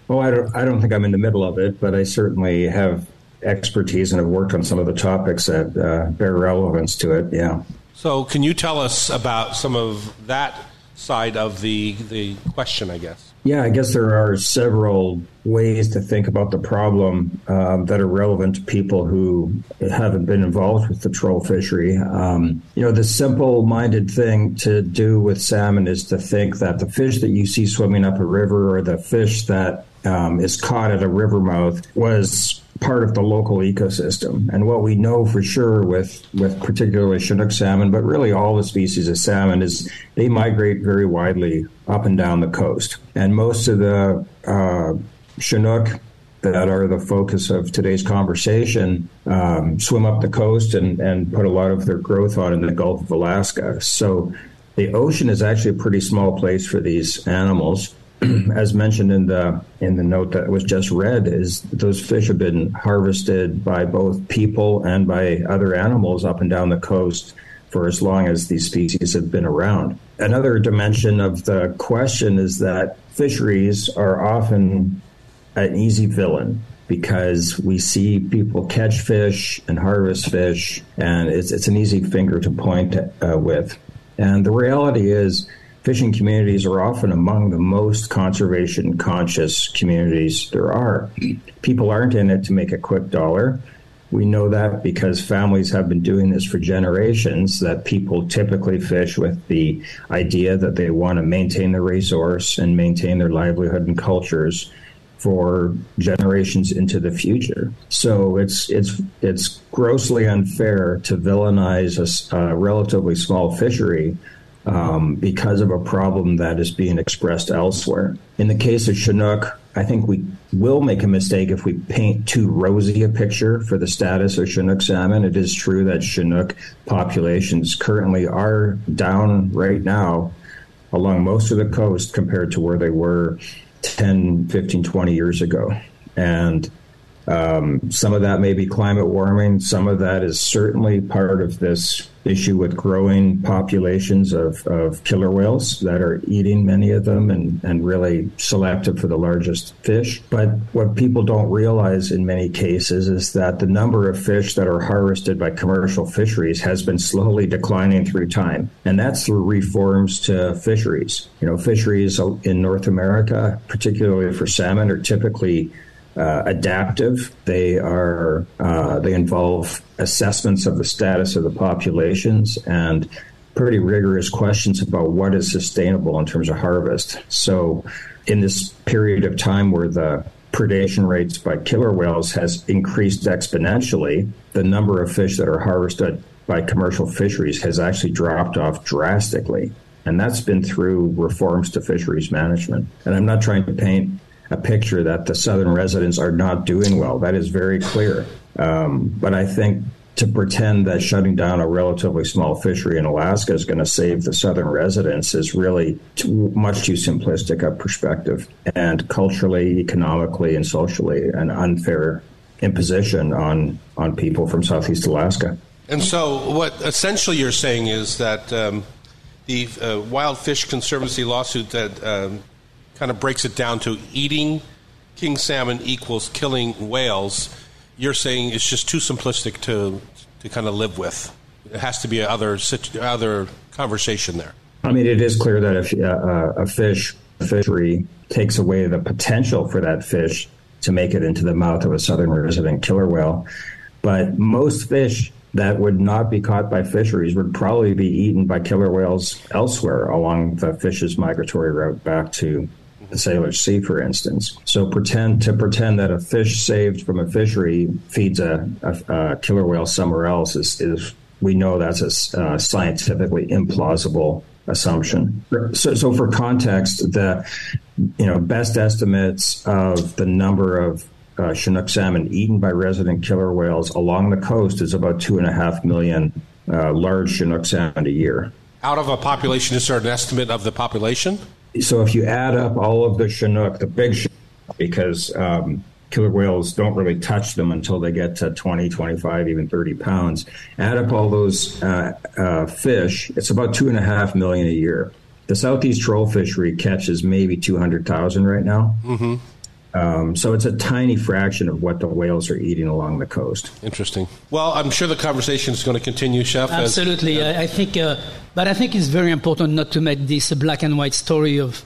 Well, I don't, I don't think I'm in the middle of it, but I certainly have expertise and have worked on some of the topics that uh, bear relevance to it. Yeah. So, can you tell us about some of that side of the the question? I guess. Yeah, I guess there are several ways to think about the problem um, that are relevant to people who haven't been involved with the troll fishery. Um, you know, the simple minded thing to do with salmon is to think that the fish that you see swimming up a river or the fish that um, is caught at a river mouth was part of the local ecosystem. And what we know for sure with, with particularly Chinook salmon, but really all the species of salmon, is they migrate very widely up and down the coast. And most of the uh, Chinook that are the focus of today's conversation um, swim up the coast and, and put a lot of their growth on in the Gulf of Alaska. So the ocean is actually a pretty small place for these animals. (clears throat) As mentioned in the in the note that was just read, is those fish have been harvested by both people and by other animals up and down the coast for as long as these species have been around. Another dimension of the question is that fisheries are often an easy villain because we see people catch fish and harvest fish, and it's, it's an easy finger to point uh, with. And the reality is, fishing communities are often among the most conservation conscious communities there are. People aren't in it to make a quick dollar. We know that because families have been doing this for generations, that people typically fish with the idea that they want to maintain the resource and maintain their livelihood and cultures for generations into the future. So it's it's it's grossly unfair to villainize a relatively small fishery um, because of a problem that is being expressed elsewhere. In the case of Chinook, I think we will make a mistake if we paint too rosy a picture for the status of Chinook salmon. It is true that Chinook populations currently are down right now along most of the coast compared to where they were 10, 15, 20 years ago. And um, some of that may be climate warming. Some of that is certainly part of this issue with growing populations of, of killer whales that are eating many of them and, and really selective for the largest fish. But what people don't realize in many cases is that the number of fish that are harvested by commercial fisheries has been slowly declining through time. And that's through reforms to fisheries. You know, fisheries in North America, particularly for salmon, are typically uh, adaptive. They are uh, they involve assessments of the status of the populations and pretty rigorous questions about what is sustainable in terms of harvest. So, in this period of time where the predation rates by killer whales has increased exponentially, the number of fish that are harvested by commercial fisheries has actually dropped off drastically. And that's been through reforms to fisheries management. And I'm not trying to paint a picture that the southern residents are not doing well. That is very clear. Um, but I think to pretend that shutting down a relatively small fishery in Alaska is going to save the southern residents is really too, much too simplistic a perspective and culturally, economically, and socially an unfair imposition on, on people from southeast Alaska. And so, what essentially you're saying is that um, the uh, Wild Fish Conservancy lawsuit that um, kind of breaks it down to eating king salmon equals killing whales. You're saying it's just too simplistic to to kind of live with. It has to be other other conversation there. I mean, it is clear that if uh, a fish fishery takes away the potential for that fish to make it into the mouth of a southern resident killer whale, but most fish that would not be caught by fisheries would probably be eaten by killer whales elsewhere along the fish's migratory route back to the Salish Sea, for instance. So pretend to pretend that a fish saved from a fishery feeds a, a, a killer whale somewhere else is, is we know that's a uh, scientifically implausible assumption. So, so for context, the you know best estimates of the number of uh, Chinook salmon eaten by resident killer whales along the coast is about two and a half million uh, large Chinook salmon a year. Out of a population, is there an estimate of the population? So if you add up all of the Chinook, the big Chinook, because um, killer whales don't really touch them until they get to 20, 25, even 30 pounds. Add up all those uh, uh, fish, it's about two and a half million a year. The southeast troll fishery catches maybe 200,000 right now. Mm-hmm. Um, so it's a tiny fraction of what the whales are eating along the coast. Interesting. Well, I'm sure the conversation is going to continue, Chef. as- Absolutely, I, I think, uh, but I think it's very important not to make this a black and white story of,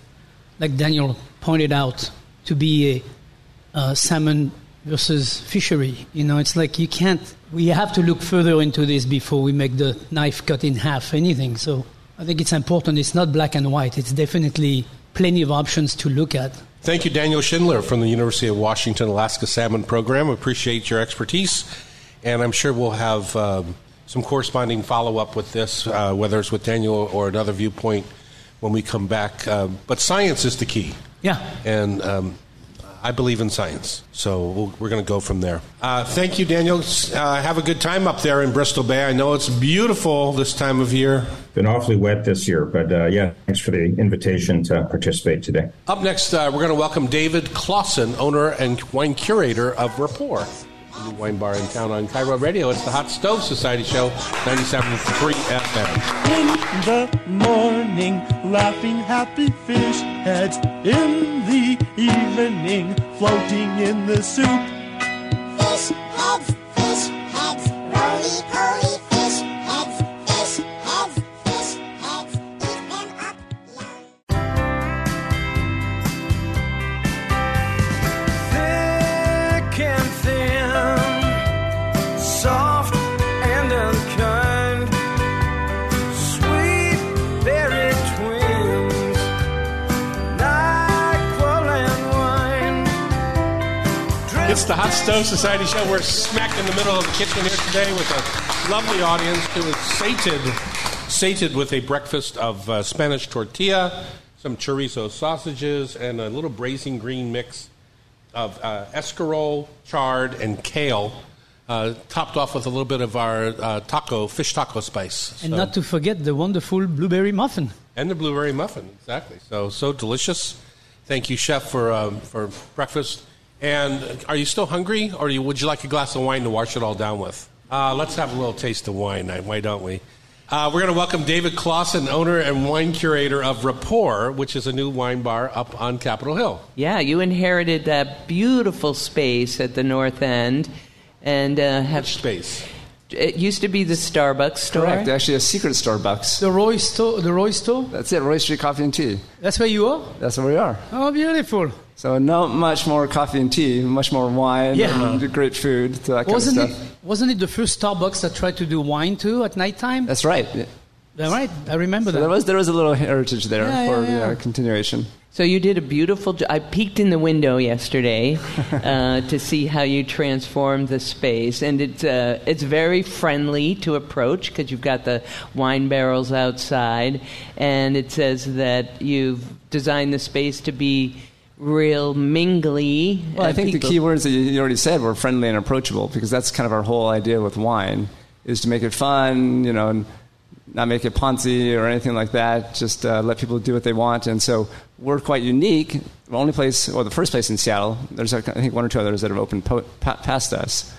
like Daniel pointed out, to be a uh, salmon versus fishery. You know, it's like you can't. We have to look further into this before we make the knife cut in half anything. So I think it's important. It's not black and white. It's definitely plenty of options to look at. Thank you, Daniel Schindler from the University of Washington Alaska Salmon Program. Appreciate your expertise, and I'm sure we'll have um, some corresponding follow up with this, uh, whether it's with Daniel or another viewpoint when we come back. Uh, but science is the key. Yeah. And um, I believe in science, so we'll, we're going to go from there. Uh, thank you, Daniel. Uh, have a good time up there in Bristol Bay. I know it's beautiful this time of year. Been awfully wet this year, but uh, yeah, thanks for the invitation to participate today. Up next, uh, we're going to welcome David Clawson, owner and wine curator of Rapport, new wine bar in town on KIRO Radio. It's the Hot Stove Society Show, 97.3 FM. In the morning, laughing happy fish heads. In the evening, floating in the soup. Fish heads, the Hot Stove Society Show. We're smack in the middle of the kitchen here today with a lovely audience who is sated, sated with a breakfast of uh, Spanish tortilla, some chorizo sausages, and a little braising green mix of uh, escarole, chard, and kale, uh, topped off with a little bit of our uh, taco, fish taco spice. And not to forget the wonderful blueberry muffin. and the blueberry muffin, exactly. So so delicious. Thank you, chef, for um, for breakfast. And are you still hungry, or you, would you like a glass of wine to wash it all down with? Uh, let's have a little taste of wine. Why don't we? Uh, we're going to welcome David Clawson, owner and wine curator of Rapport, which is a new wine bar up on Capitol Hill. Yeah, you inherited that beautiful space at the north end, and uh, have Which space? It used to be the Starbucks store. Correct. Actually, a secret Starbucks. The Roy store. The Roy store. That's it. Roy Street Coffee and Tea. That's where you are. That's where we are. Oh, beautiful. So not much more coffee and tea, much more wine Yeah. and great food, so that kind Wasn't of it? stuff. Wasn't it the first Starbucks that tried to do wine too at nighttime? That's right. Yeah. All right, I remember So that. there was there was a little heritage there Yeah, for yeah, yeah. uh, continuation. So you did a beautiful. jo- I peeked in the window yesterday (laughs) uh, to see how you transformed the space, and it's uh, it's very friendly to approach because you've got the wine barrels outside, and it says that you've designed the space to be real mingly. Well, I think the key words that you already said were friendly and approachable because that's kind of our whole idea with wine is to make it fun, you know, and not make it Ponzi or anything like that. Just uh, let people do what they want. And so we're quite unique. The only place, or the first place in Seattle, there's I think one or two others that have opened po- pa- past us,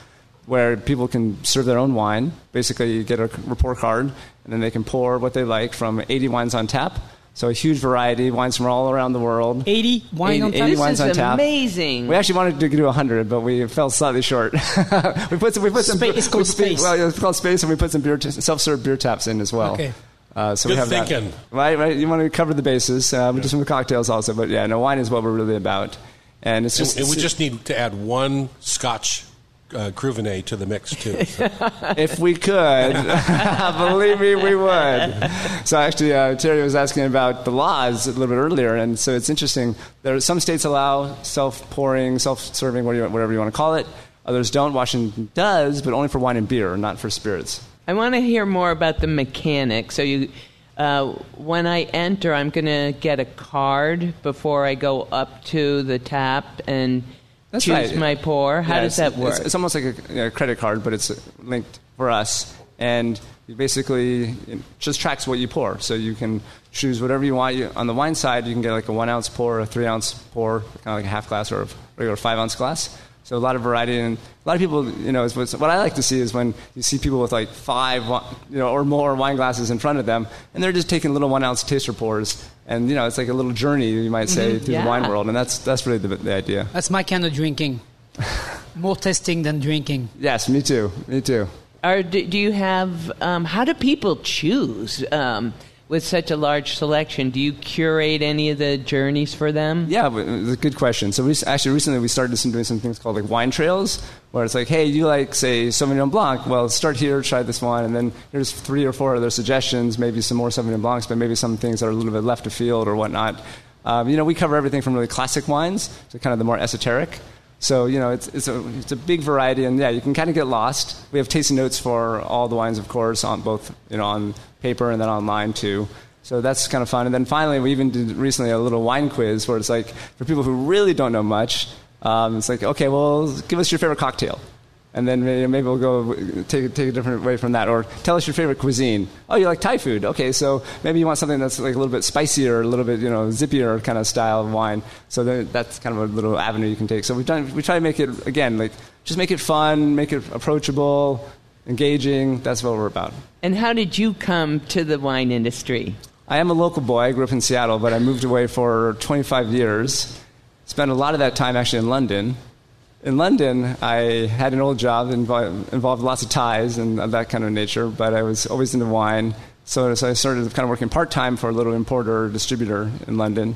where people can serve their own wine. Basically, you get a report card, and then they can pour what they like from 80 wines on tap. So a huge variety, wines from all around the world. 80 wine 80 on tap. 80 This wines is on tap. amazing. We actually wanted to do 100, but we fell slightly short. (laughs) we put some, we put some it's called we spa- space. Well, it's called space, and we put some beer t- self-serve beer taps in as well. Okay. Uh, so Good we have that. Right, right. You want to cover the bases. Uh, we do some cocktails also, but yeah, no, wine is what we're really about. And it's And, and we just need to add one Scotch uh, Cruvinet to the mix too. (laughs) So- if we could, (laughs) believe me, we would. So actually, uh, Terry was asking about the laws a little bit earlier, and so it's interesting. There are some states allow self-pouring, self-serving, whatever you- whatever you want to call it. Others don't. Washington does, but only for wine and beer, not for spirits. I want to hear more about the mechanics. So you, uh, when I enter, I'm going to get a card before I go up to the tap and That's choose right. my pour. How Yeah, does that work? It's, it's almost like a, a credit card, but it's linked for us. And you basically it just tracks what you pour. So you can choose whatever you want. You, on the wine side, you can get like a one ounce pour, a three ounce pour, kind of like a half glass or a regular five ounce glass. So a lot of variety, and a lot of people, you know, what's, what I like to see is when you see people with like five, you know, or more wine glasses in front of them, and they're just taking little one ounce taster pours, and you know, it's like a little journey, you might say, through Yeah. the wine world, and that's that's really the, the idea. That's my kind of drinking. (laughs) More testing than drinking. Yes, me too, me too. Or do, do you have? Um, how do people choose um, with such a large selection? Do you curate any of the journeys for them? Yeah, it's a good question. So we actually recently we started doing some things called like wine trails, where it's like, hey, you like say Sauvignon Blanc? Well, start here, try this one, and then here's three or four other suggestions, maybe some more Sauvignon Blancs, but maybe some things that are a little bit left of field or whatnot. Um, you know, we cover everything from really classic wines to kind of the more esoteric. So you know, it's, it's a it's a big variety, and yeah, you can kind of get lost. We have tasting notes for all the wines, of course, on both you know on paper and then online too. So that's kind of fun. And then finally, we even did recently a little wine quiz where it's like for people who really don't know much, um, it's like okay, well, give us your favorite cocktail. And then maybe, maybe we'll go take, take a different way from that. Or tell us your favorite cuisine. Oh, you like Thai food. Okay, so maybe you want something that's like a little bit spicier, a little bit you know zippier kind of style of wine. So then that's kind of a little avenue you can take. So we've done. We try to make it again like just make it fun, make it approachable, engaging. That's what we're about. And how did you come to the wine industry? I am a local boy. I grew up in Seattle, but I moved away for 25 years. Spent a lot of that time actually in London. In London, I had an old job involved, involved lots of ties and that kind of nature, but I was always into wine. So, so I started kind of working part time for a little importer or distributor in London.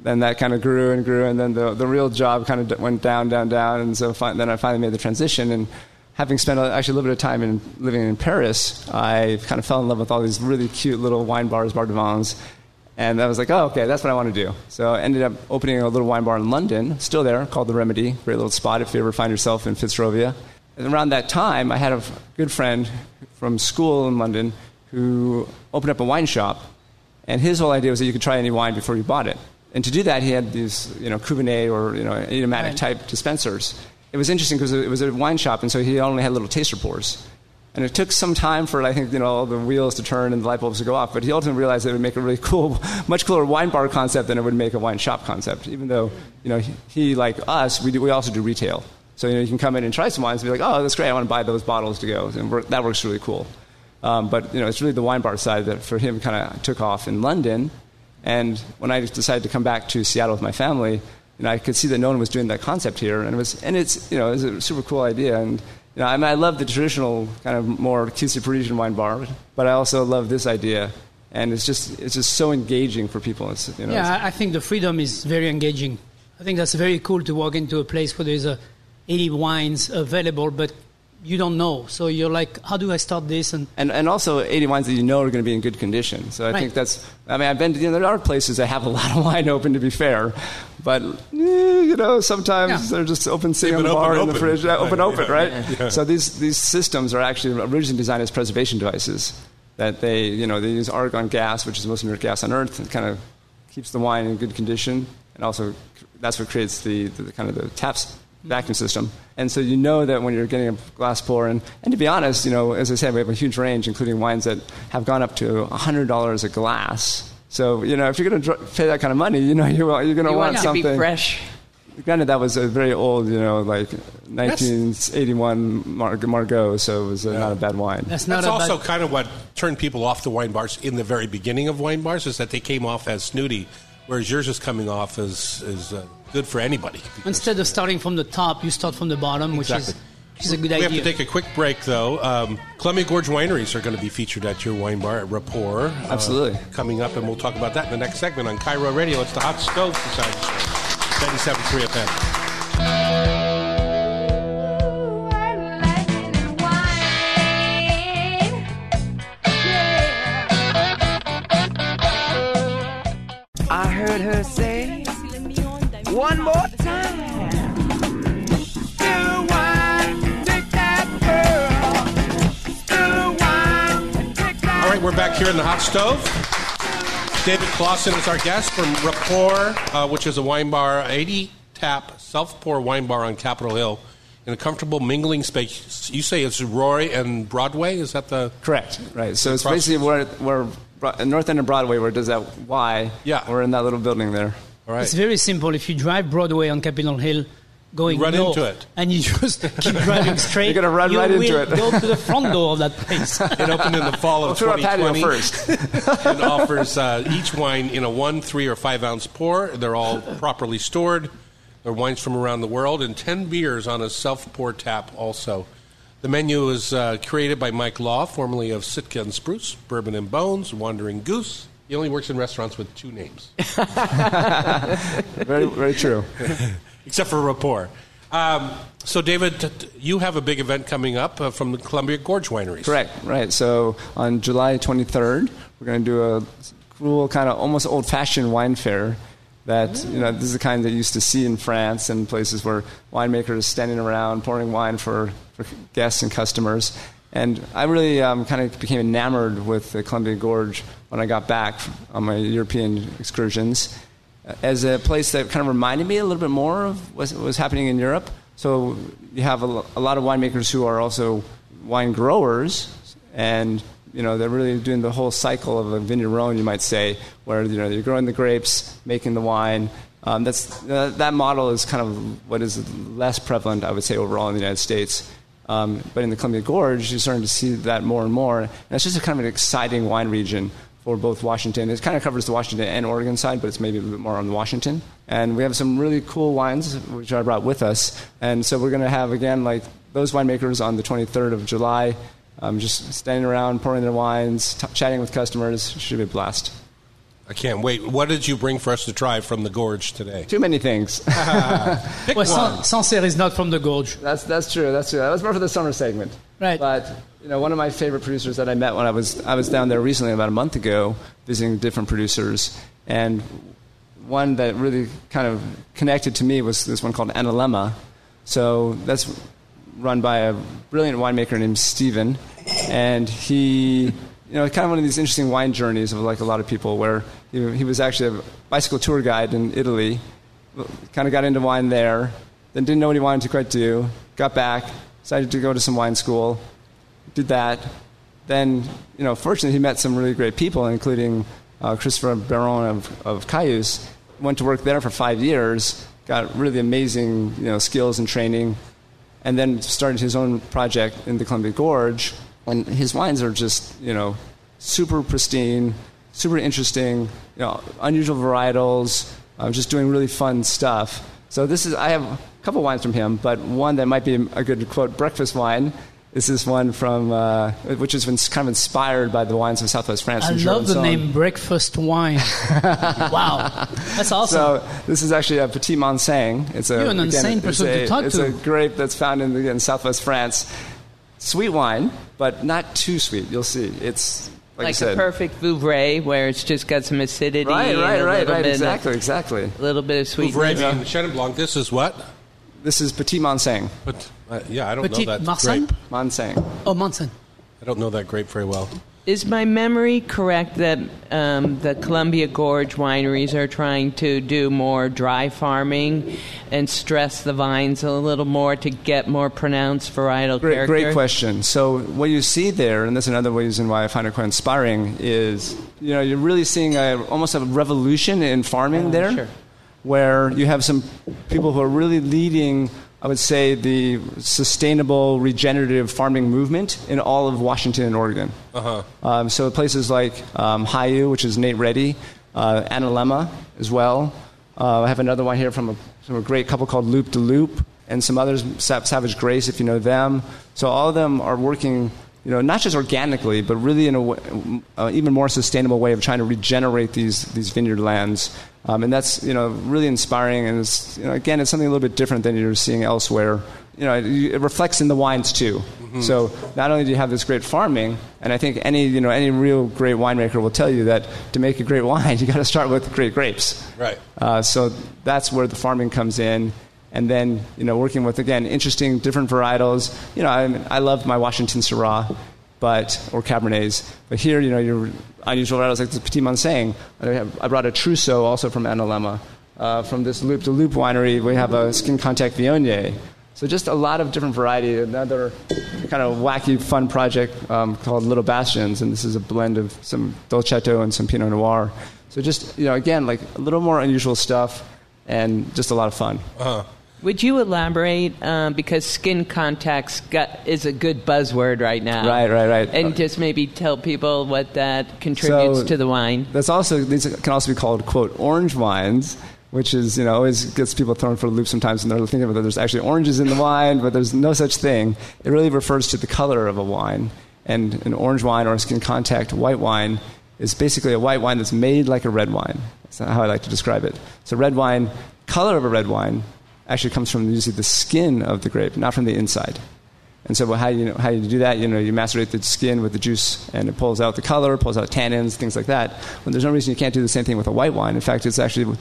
Then that kind of grew and grew, and then the, the real job kind of went down, down, down. And so fi- then I finally made the transition. And having spent actually a little bit of time in living in Paris, I kind of fell in love with all these really cute little wine bars, bar de vins. And I was like, oh, okay, that's what I want to do. So I ended up opening a little wine bar in London, still there, called The Remedy. Great little spot if you ever find yourself in Fitzrovia. And around that time, I had a good friend from school in London who opened up a wine shop. And his whole idea was that you could try any wine before you bought it. And to do that, he had these, you know, Cruvinet or, you know, aromatic type dispensers. It was interesting because it was a wine shop, and so he only had little taster pours. And it took some time for, I think, you know, the wheels to turn and the light bulbs to go off. But he ultimately realized it would make a really (laughs) cool, much cooler wine bar concept than it would make a wine shop concept. Even though, you know, he, he like us, we, do, we also do retail. So, you know, you can come in and try some wines and be like, oh, that's great, I want to buy those bottles to go. And work, that works really cool. Um, but, you know, it's really the wine bar side that for him kind of took off in London. And when I decided to come back to Seattle with my family, you know, I could see that no one was doing that concept here, and it was, and it's, you know, it was a super cool idea. And you know, I, mean, I love the traditional kind of more cutesy Parisian wine bar, but I also love this idea, and it's just, it's just so engaging for people. It's, you know, yeah, I think the freedom is very engaging. I think that's very cool to walk into a place where there's a 80 wines available, but you don't know. So you're like, how do I start this? And and and also 80 wines that you know are going to be in good condition. So I Right. think that's. I mean, I've been. To, you know, there are places that have a (laughs) lot of wine open. To be fair, but eh, you know, sometimes Yeah. they're just open sitting They've on the bar open, in the open. fridge, yeah, open, Right, open, yeah, right? yeah. (laughs) So these these systems are actually originally designed as preservation devices. That they, you know, they use argon gas, which is the most inert gas on Earth, and kind of keeps the wine in good condition, and also that's what creates the, the kind of the taps vacuum system. And so you know that when you're getting a glass pour, and, and to be honest, you know, as I said, we have a huge range, including wines that have gone up to $100 a glass. So, you know, if you're going to pay that kind of money, you know, you're, you're going to You want want it to something. be fresh. Granted, that was a very old, you know, like 1981 Mar- Margaux, so it was uh, not a bad wine. that's not That's also bad, kind of what turned people off the wine bars in the very beginning of wine bars is that they came off as snooty, whereas yours is coming off as is uh, good for anybody. Instead of starting from the top, you start from the bottom, which Exactly. is which is a good We have to take a quick break, though. Um, Columbia Gorge Wineries are going to be featured at your wine bar at Rapport. uh, Absolutely. coming up, and we'll talk about that in the next segment on KIRO Radio. It's the Hot Stove Society Show, 97.3 FM. Here in the Hot Stove. David Clawson is our guest from Rapport, uh, which is a wine bar, 80 tap self pour wine bar on Capitol Hill in a comfortable mingling space. You say it's Roy and Broadway? Is that the. Correct. Right. So it's Across- basically where, where Bro- North End of Broadway, where it does that Y. Yeah. We're in that little building there. All right. It's very simple. If you drive Broadway on Capitol Hill, going You run north, into it. and you just (laughs) keep driving straight, You're gonna run you right will into it. go to the front door of that place. (laughs) It opened in the (laughs) fall of Through our patio 2020. first. and offers uh, each wine in a one, three, or five ounce pour. They're all properly stored. They're wines from around the world, and 10 beers on a self pour tap also. The menu is uh, created by Mike Law, formerly of Sitka and Spruce, Bourbon and Bones, Wandering Goose. He only works in restaurants with two names, very, very true. Except for Rapport. Um, so, David, you have a big event coming up uh, from the Columbia Gorge Wineries. Correct. Right. So on July 23rd, we're going to do a cool, kind of almost old-fashioned wine fair. That you know, this is the kind that you used to see in France and places where winemakers standing around pouring wine for, for guests and customers. And I really um, kind of became enamored with the Columbia Gorge when I got back on my European excursions as a place that kind of reminded me a little bit more of what was happening in Europe. So you have a, lot of winemakers who are also wine growers, and you know they're really doing the whole cycle of a vigneron, you might say, where you know you're growing the grapes, making the wine. Um, that's uh, that model is kind of what is less prevalent, I would say, overall in the United States. Um, but in the Columbia Gorge, you're starting to see that more and more. And it's just a kind of an exciting wine region for both Washington. It kind of covers the Washington and Oregon side, but it's maybe a bit more on the Washington. And we have some really cool wines, which I brought with us. And so we're going to have, again, like those winemakers on the 23rd of July, um, just standing around, pouring their wines, t- chatting with customers. Should be a blast. I can't wait. What did you bring for us to try from the Gorge today? Too many things. (laughs) Pick well, one. Sancerre is not from the gorge. That's that's true. That's true. That was more for the summer segment. Right. But you know, one of my favorite producers that I met when I was I was down there recently, about a month ago, visiting different producers, and one that really kind of connected to me was this one called Analemma. So that's run by a brilliant winemaker named Steven, and he, you know, kind of one of these interesting wine journeys of like a lot of people, where he, he was actually a bicycle tour guide in Italy, kind of got into wine there, then didn't know what he wanted to quite do, got back, decided to go to some wine school, did that. Then, you know, fortunately, he met some really great people, including uh, Christopher Baron of, of Cayuse. Went to work there for five years, got really amazing, you know, skills and training, and then started his own project in the Columbia Gorge. And his wines are just, you know, super pristine, super interesting, you know, unusual varietals, uh, just doing really fun stuff. So this is, I have a couple wines from him, but one that might be a good, quote, breakfast wine This is this one from, uh, which has been kind of inspired by the wines of Southwest France. I love the name Breakfast Wine. (laughs) wow, that's awesome. So this is actually a Petit Manseng. It's a You're an again, insane it's person a, to talk it's to. a grape that's found in, in Southwest France, sweet wine, but not too sweet. You'll see. It's like, Like said. a perfect Vouvray, where it's just got some acidity. Right, and right, a right, right. Exactly, Of, exactly. a little bit of Vouvray sweetness. being Chenin Blanc. This is what? This is Petit Manseng. But uh, yeah, I don't Petit know that Marsan? grape. Manseng. Oh, Monson. I don't know that grape very well. Is my memory correct that um, the Columbia Gorge wineries are trying to do more dry farming and stress the vines a little more to get more pronounced varietal Great, character? great question. So what you see there, and that's another reason why I find it quite inspiring, is you know you're really seeing a, almost a revolution in farming there, sure. where you have some people who are really leading. I would say the sustainable regenerative farming movement in all of Washington and Oregon. Uh-huh. Um, so places like um, Hiyu, which is Nate Ready, uh, Analemma as well. Uh, I have another one here from a, from a great couple called Loop de Loop, and some others, Sa- Savage Grace, if you know them. So all of them are working, you know, not just organically, but really in a w- uh, even more sustainable way of trying to regenerate these these vineyard lands. Um, and that's you know really inspiring, and it's, you know, again, it's something a little bit different than you're seeing elsewhere. You know, it, it reflects in the wines too. So not only do you have this great farming, and I think any you know any real great winemaker will tell you that to make a great (laughs) wine, you got to start with great grapes. Right. Uh, so that's where the farming comes in. And then, you know, working with, again, interesting different varietals. You know, I, I love my Washington Syrah, but, or Cabernets. But here, you know, your unusual varietals like the Petit have, I brought a Trousseau also from Analemma. Uh, from this Loop de Loop winery, we have a Skin Contact Viognier. So just a lot of different variety. Another kind of wacky, fun project um, called Little Bastions, and this is a blend of some Dolcetto and some Pinot Noir. So just, you know, again, like a little more unusual stuff and just a lot of fun. Uh-huh. Would you elaborate um, because skin contacts got, is a good buzzword right now? Right, right, right. And just maybe tell people what that contributes So- to the wine. That's also these can also be called quote orange wines, which is you know always gets people thrown for a loop sometimes when they're thinking about there's actually oranges in the wine, but there's no such thing. It really refers to the color of a wine, and an orange wine or a skin contact white wine is basically a white wine that's made like a red wine. That's how I like to describe it. So red wine, color of a red wine, actually comes from usually the skin of the grape, not from the inside. And so well, how you know, how you do that? You know, you macerate the skin with the juice, and it pulls out the color, pulls out tannins, things like that. When there's no reason you can't do the same thing with a white wine. In fact, it's actually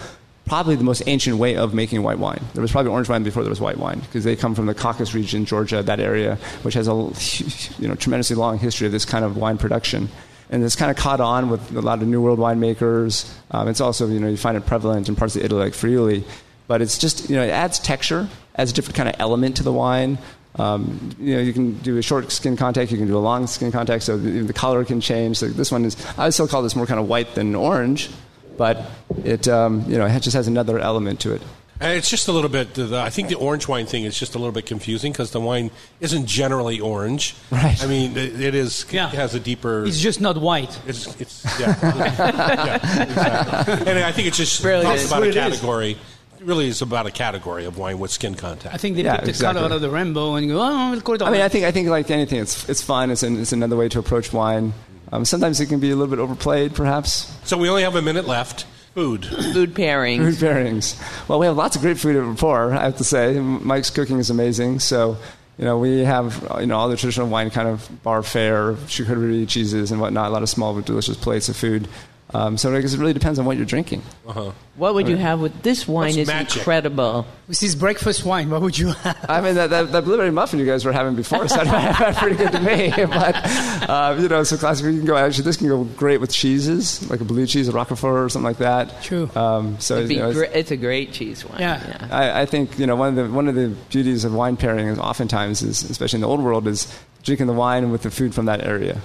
probably the most ancient way of making white wine. There was probably orange wine before there was white wine because they come from the Caucasus region, Georgia, that area, which has a (laughs) you know tremendously long history of this kind of wine production. And it's kind of caught on with a lot of New World winemakers. Um, it's also, you know, you find it prevalent in parts of Italy like Friuli. But it's just, you know, it adds texture, adds a different kind of element to the wine. Um, you know, you can do a short skin contact, you can do a long skin contact, so the, the color can change. So this one is, I would still call this more kind of white than orange, but it, um, you know, it just has another element to it. And it's just a little bit. The, I think the orange wine thing is just a little bit confusing because the wine isn't generally orange. Right. I mean, it, it is. Yeah. It has a deeper. It's just not white. It's, it's yeah, (laughs) yeah, exactly. (laughs) And I think it's just Brilliant. talks It's about what a it is. Category. It really is about a category of wine with skin contact. I think they Yeah, pick the exactly. color out of the rainbow and go, oh, we'll call it I mean, I think, I think like anything, it's, it's fun. It's, an, it's another way to approach wine. Um, sometimes it can be a little bit overplayed, perhaps. so we only have a minute left. Food. (coughs) Food pairings. Food pairings. Well, we have lots of great food at Rapport, I have to say. Mike's cooking is amazing. So, you know, we have, you know, all the traditional wine kind of bar fare, charcuterie, cheeses and whatnot, a lot of small but delicious plates of food. Um, so I guess it really depends on what you're drinking. Uh-huh. What would you have with this wine? What's is magic? incredible. This is breakfast wine. What would you have? I mean, that, that, that blueberry muffin you guys were having before (laughs) (laughs) sounded pretty good to me. (laughs) But, uh, you know, so classic, you can go, actually, this can go great with cheeses, like a blue cheese, a Roquefort, or something like that. True. Um, so, It'd be you know, it's- gre- it's a great cheese wine. Yeah. I, I think you know one of the one of the beauties of wine pairing is oftentimes is especially in the old world is drinking the wine with the food from that area.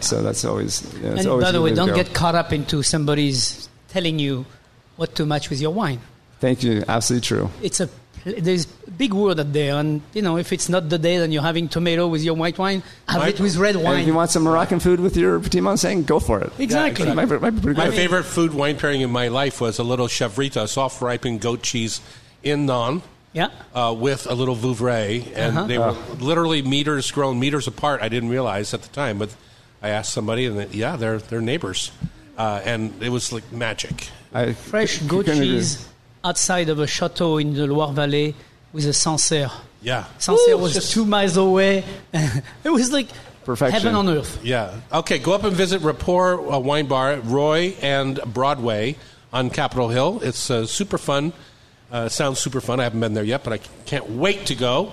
So that's always you know, it's and always by the way, way don't go. get caught up into somebody's telling you what to match with your wine. Thank you. Absolutely true. It's a there's a big word out there, and you know if it's not the day, then you're having tomato with your white wine. Have Mike? it with red And if you want some Moroccan food with your petit manseng, go for it. Exactly. It might, be- might be My good. favorite food wine pairing in my life was a little chevrita, soft ripened goat cheese in non. Yeah. Uh, with a little Vouvray, and Uh-huh. they were literally meters grown, meters apart. I didn't realize at the time, but I asked somebody, and they, yeah, they're they're neighbors, uh, and it was like magic. I, Fresh I goat couldn't agree. cheese outside of a chateau in the Loire Valley with a Sancerre Yeah. Sancerre Ooh, was just- two miles away. (laughs) it was like Perfection. heaven on earth. Yeah. Okay, go up and visit Rapport uh, Wine Bar, Roy and Broadway on Capitol Hill. It's uh, super fun. Uh, sounds super fun. I haven't been there yet, but I can't wait to go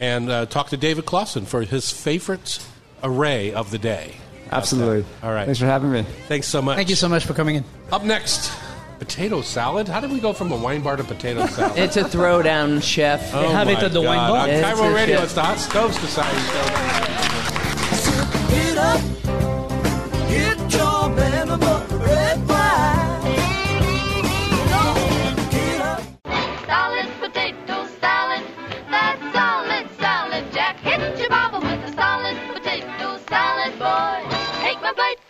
and uh, talk to David Clawson for his favorite array of the day. Absolutely. All right. Thanks for having me. Thanks so much. Thank you so much for coming in. Up next, potato salad. How did we go from a wine bar to potato (laughs) salad? It's a throwdown, chef. Oh have it my at the wine bar. On It's KIRO Radio, chef. it's the Hot Stove Society show.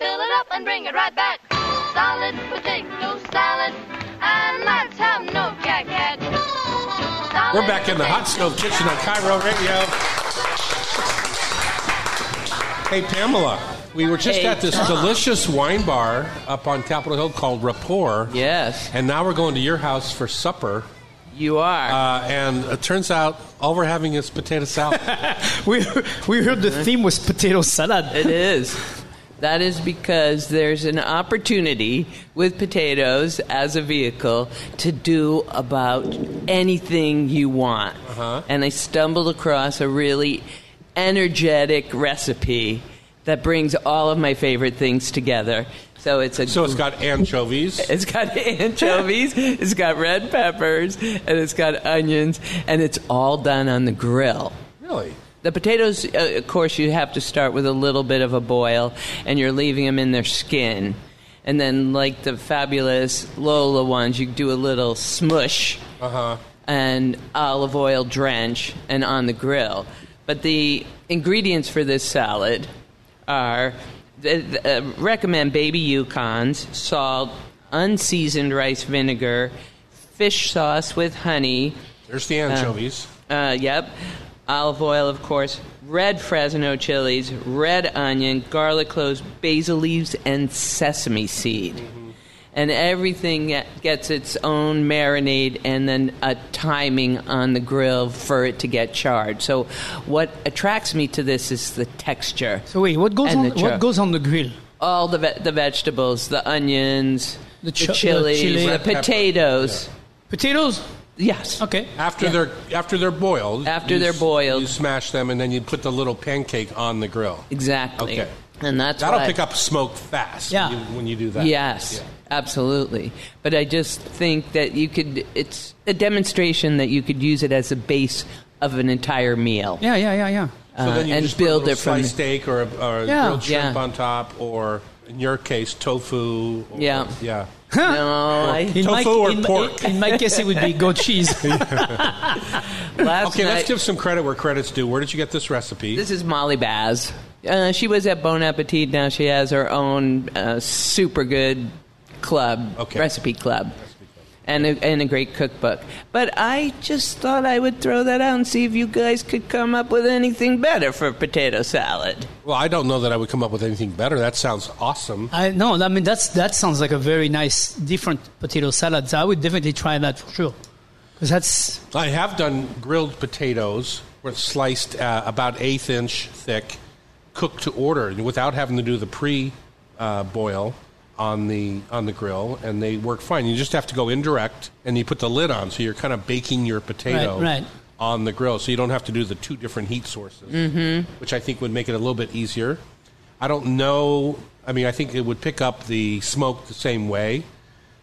Fill it up, and bring it right back. Solid potato salad, and let's have no cat cat. We're back in the hot stove kitchen on KIRO Radio. Hey, Pamela, we were just Hey, at this Tom. delicious wine bar up on Capitol Hill called Rapport. Yes, And now we're going to your house for supper. you are. Uh, and it turns out all we're having is potato salad. (laughs) We we heard the theme was potato salad. It is. That is because there's an opportunity with potatoes as a vehicle to do about anything you want. Uh-huh. And I stumbled across a really energetic recipe that brings all of my favorite things together. So it's a so it's got anchovies. (laughs) It's got anchovies, (laughs) it's got red peppers, and it's got onions, and it's all done on the grill. Really? The potatoes, uh, of course, you have to start with a little bit of a boil, and you're leaving them in their skin. And then, like the fabulous Lola ones, you do a little smush Uh huh. and olive oil drench and on the grill. But the ingredients for this salad are uh, recommend baby Yukons, salt, unseasoned rice vinegar, fish sauce with honey. There's the anchovies. Uh, yep. Olive oil, of course. Red Fresno chilies, red onion, garlic cloves, basil leaves, and sesame seed. Mm-hmm. And everything gets its own marinade and then a timing on the grill for it to get charred. So, what attracts me to this is the texture. So wait, what goes on? the char- What goes on the grill? All the ve- the vegetables, the onions, The the, ch- the chilies, chili. the Red pepper, potatoes. Potatoes. Yes. Okay. After Yeah. they're after they're boiled. After they're s- boiled. you smash them and then you put the little pancake on the grill. Exactly. Okay. And that's That'll why- pick up smoke fast. Yeah. When you, when you do that. Yes, Yeah. absolutely. But I just think that you could, it's a demonstration that you could use it as a base of an entire meal. Yeah, yeah, yeah, yeah. So uh, then you and just put a build it from. steak or, a, or a Yeah. grilled shrimp Yeah. on top, or in your case, tofu. Or, Yeah. yeah. No, I, In my, Tofu or in, pork? in my case, it would be goat cheese. (laughs) last Okay, night, let's give some credit where credit's due. Where did you get this recipe? This is Molly Baz. Uh, she was at Bon Appetit. Now she has her own uh, super good club, Okay. recipe club, and a, and a great cookbook. But I just thought I would throw that out and see if you guys could come up with anything better for potato salad. well, I don't know that I would come up with anything better. That sounds awesome. I no, I mean that's that sounds like a very nice, different potato salad. So I would definitely try that for sure. Because that's I have done grilled potatoes, where it's sliced uh, about eighth inch thick, cooked to order without having to do the pre uh, boil on the on the grill, and they work fine. You just have to go indirect, and you put the lid on, so you're kind of baking your potato Right, right. on the grill, so you don't have to do the two different heat sources, mm-hmm. which I think would make it a little bit easier. I don't know. I mean, I think it would pick up the smoke the same way,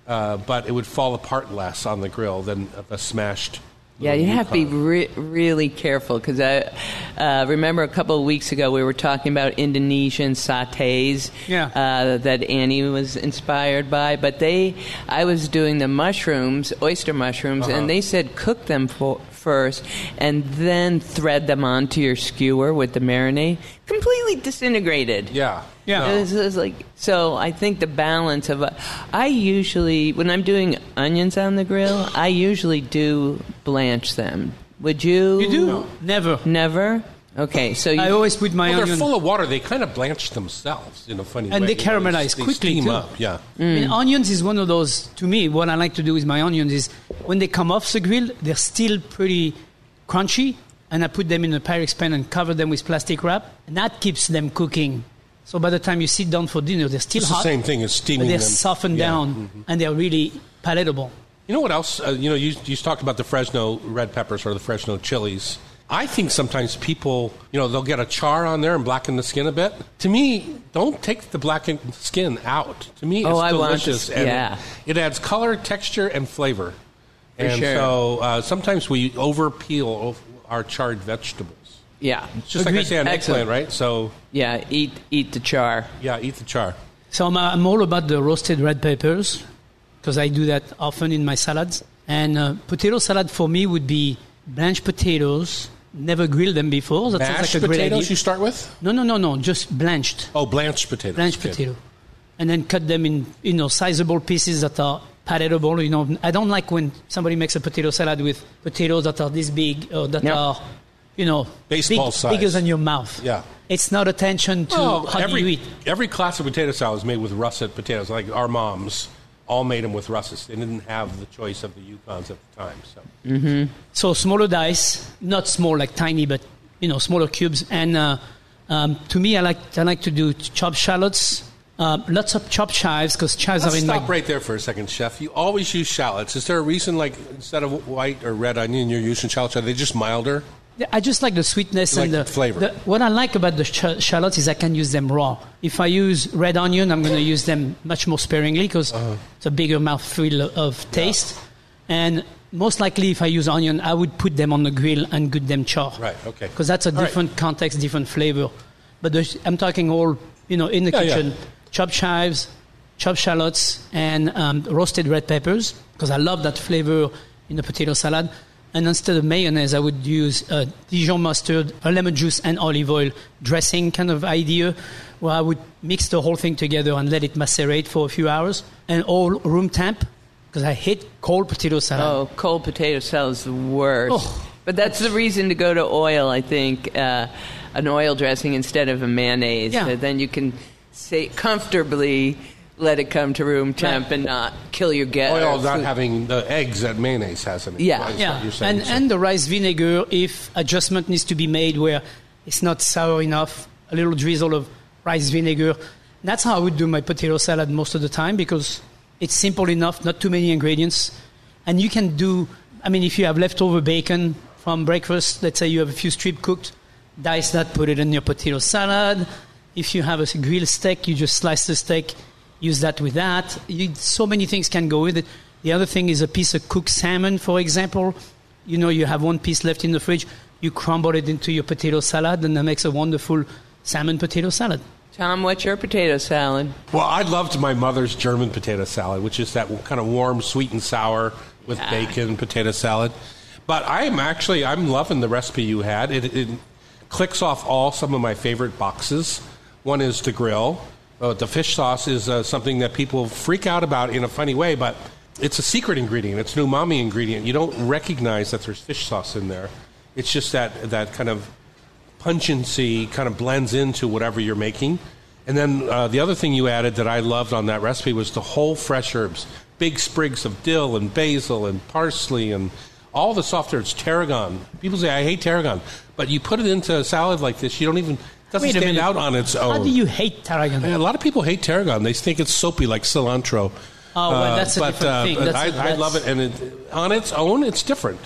uh, but it would fall apart less on the grill than a smashed. Yeah, you have to be re- really careful because I uh, remember a couple of weeks ago we were talking about Indonesian satays Yeah. uh, that Annie was inspired by. But they, I was doing the mushrooms, oyster mushrooms, Uh-huh. and they said cook them for, first and then thread them onto your skewer with the marinade. Completely disintegrated. Yeah. Yeah. It was, it was like so. I think the balance of uh, I usually when I'm doing onions on the grill, I usually do blanch them. Would you? you do never. Never. Okay, so you, I always put my Well, they're onion. full of water. They kind of blanch themselves in a funny way. And they you know, caramelize they quickly, steam too. up. Yeah. I mean, onions is one of those. To me, what I like to do with my onions is when they come off the grill, they're still pretty crunchy, and I put them in a Pyrex pan and cover them with plastic wrap, and that keeps them cooking. So by the time you sit down for dinner, they're still It's the hot. same thing as but steaming they're them. softened Yeah. down, Mhm. and they're really palatable. You know what else? Uh, you know, you, you talked about the Fresno red peppers or the Fresno chilies. I think sometimes people, you know, they'll get a char on there and blacken the skin a bit. To me, don't take the blackened skin out. To me, Oh, it's I want delicious. this- and yeah. It adds color, texture, and flavor. For and sure. so uh, sometimes we over peel our charred vegetables. Yeah. It's just like I say on Excellent. eggplant, right? So Yeah, eat eat the char. yeah, eat the char. So I'm, I'm all about the roasted red peppers because I do that often in my salads. And uh, potato salad for me would be blanched potatoes. Never grilled them before. That Mashed sounds like a great potatoes idea. you start with? No, no, no, no. Just blanched. Oh, blanched potatoes. Blanched Okay. potato. And then cut them in, you know, sizable pieces that are palatable. You know, I don't like when somebody makes a potato salad with potatoes that are this big or that No. are, you know, Baseball big, size. bigger than your mouth. Yeah. It's not attention to Well, how every, do you eat. Every classic potato salad is made with russet potatoes. Like our moms all made them with russets. They didn't have the choice of the Yukons at the time. So So smaller dice, not small like tiny, but you know smaller cubes. And uh, um, to me, I like I like to do chopped shallots, uh, lots of chopped chives because chives let's are in stop right there for a second, Chef. You always use shallots. Is there a reason, like instead of white or red onion, you're using shallots? Are they just milder? I just like the sweetness and the the flavor. the- what I like about the sh- shallots is I can use them raw. If I use red onion, I'm going to use them much more sparingly because Uh-huh. it's a bigger mouthful of taste. And most likely, if I use onion, I would put them on the grill and get them char. Right, okay. Because that's a All right. different context, different flavor. But the, I'm talking all, you know, in the Yeah, yeah. kitchen, chopped chives, chopped shallots, and um, roasted red peppers because I love that flavor in the potato salad. And instead of mayonnaise, I would use uh, Dijon mustard, a lemon juice, and olive oil dressing kind of idea, where I would mix the whole thing together and let it macerate for a few hours, and all room temp because I hate cold potato salad. Oh, cold potato salad is the worst. Oh. But that's the reason to go to oil, I think. Uh, an oil dressing instead of a mayonnaise. Yeah. So then you can say comfortably let it come to room temp Right. and not kill your get. Oil or not food. having the eggs that mayonnaise has in it. Yeah. is Yeah, saying. and So- and the rice vinegar, if adjustment needs to be made where it's not sour enough, a little drizzle of rice vinegar. That's how I would do my potato salad most of the time because it's simple enough, not too many ingredients, and you can do. I mean, if you have leftover bacon from breakfast, let's say you have a few strip cooked, dice that, put it in your potato salad. If you have a grilled steak, you just slice the steak, use that with that. You, so many things can go with it. The other thing is a piece of cooked salmon, for example. You know, you have one piece left in the fridge, you crumble it into your potato salad, and that makes a wonderful salmon potato salad. Tom, what's your potato salad? Well, I loved my mother's German potato salad, which is that kind of warm, sweet and sour with Ah. bacon potato salad. But I'm actually I'm loving the recipe you had. It, it clicks off all some of my favorite boxes. One is the grill. Uh, the fish sauce is uh, something that people freak out about in a funny way, but it's a secret ingredient. It's an umami ingredient. You don't recognize that there's fish sauce in there. It's just that that kind of pungency kind of blends into whatever you're making. And then uh, the other thing you added that I loved on that recipe was the whole fresh herbs, big sprigs of dill and basil and parsley and all the soft herbs, tarragon. People say I hate tarragon, but you put it into a salad like this, you don't even doesn't Wait a stand minute. out on its own. How do you hate tarragon? Yeah, a lot of people hate tarragon. They think it's soapy like cilantro. Oh, well, Uh, that's a but, different uh, thing. but That's- I, I love it, and it, on its own, it's different,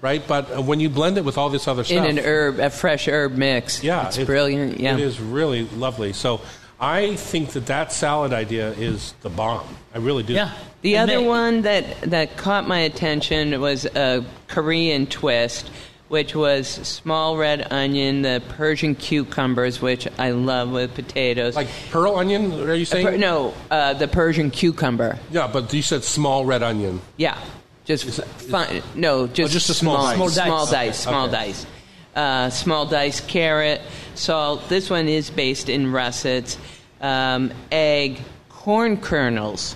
right? But uh, when you blend it with all this other stuff, In an herb, a fresh herb mix. yeah, it's it- brilliant. Yeah, it is really lovely. So I think that that salad idea is the bomb. I really do. Yeah. The And other they- one that, that caught my attention was a Korean twist, which was small red onion, the Persian cucumbers, which I love with potatoes. Like pearl onion? Are you saying? Per- no, uh, the Persian cucumber. Yeah, but you said small red onion. Yeah, just fine. No, just, Oh, just a small dice. small, Small small dice. dice, small Okay. dice, uh, small dice, carrot, salt. This one is based in russets, um, egg, corn kernels.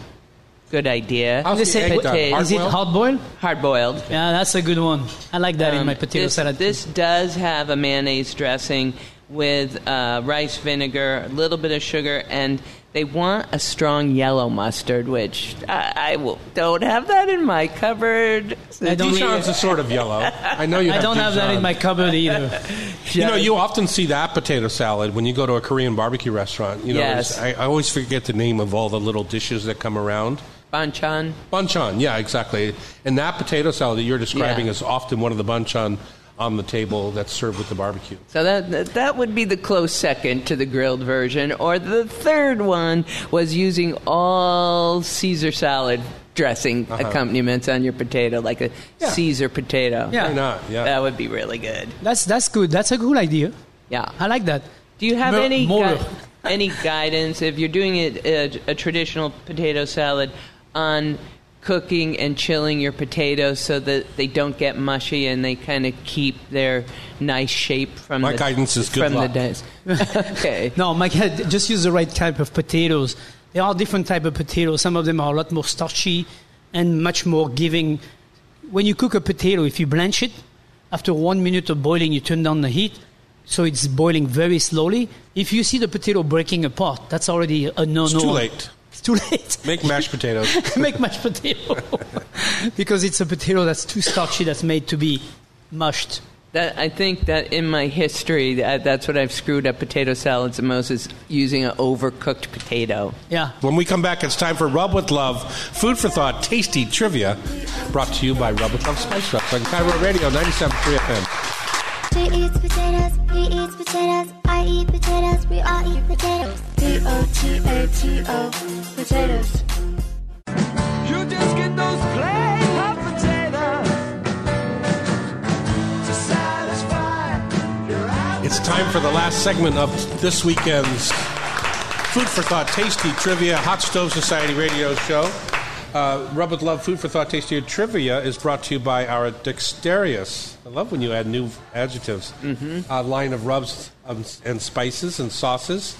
Good idea. How's the Let's say egg done? potatoes. Is it Hard-boiled? hard boiled? Hard boiled. Yeah, that's a good one. I like that in Um, my potato this, salad. This does have a mayonnaise dressing with uh, rice vinegar, a little bit of sugar, and They want a strong yellow mustard, which I, I will, don't have that in my cupboard. I don't Dijon's really- is sort of yellow. I know you. (laughs) I have don't have that in my cupboard either. (laughs) You know, you often see that potato salad when you go to a Korean barbecue restaurant. You know, Yes. there's- I, I always forget the name of all the little dishes that come around. Banchan. Banchan, yeah, exactly. And that potato salad that you're describing Yeah. is often one of the banchan on the table that's served with the barbecue. So that, that that would be the close second to the grilled version, or the third one was using all Caesar salad dressing Uh-huh. accompaniments on your potato, like a Yeah. Caesar potato. Yeah. Why not? Yeah. that would be really good. That's that's good. That's a good idea. Yeah. I like that. Do you have Mo- any more. gui- any guidance if you're doing it a, a traditional potato salad on cooking and chilling your potatoes so that they don't get mushy and they kind of keep their nice shape from My the guidance is good from luck. the days. (laughs) okay. No, my God, just use the right type of potatoes. There are different type of potatoes. Some of them are a lot more starchy and much more giving. When you cook a potato, if you blanch it, after one minute of boiling, you turn down the heat, so it's boiling very slowly. If you see the potato breaking apart, that's already a no-no. It's too late. It's too late. (laughs) Make mashed potatoes. (laughs) Make mashed potato (laughs) because it's a potato that's too starchy. That's made to be mushed. That, I think that in my history, that, that's what I've screwed up potato salads the most is using an overcooked potato. Yeah. When we come back, it's time for Rub with Love, food for thought, tasty trivia, brought to you by Rub with Love Spice Rubs on KIRO Radio 97.3 FM. She eats potatoes, he eats potatoes, I eat potatoes, we all eat potatoes. P-O-T-A-T-O, potatoes. You just get those plain hot potatoes to satisfy your appetite. It's time for the last segment of this weekend's Food for Thought Tasty Trivia Hot Stove Society radio show. Uh, Rub with Love Food for Thought Tasty Trivia is brought to you by our Dexterious. I love when you add new adjectives. A line of rubs um, and spices and sauces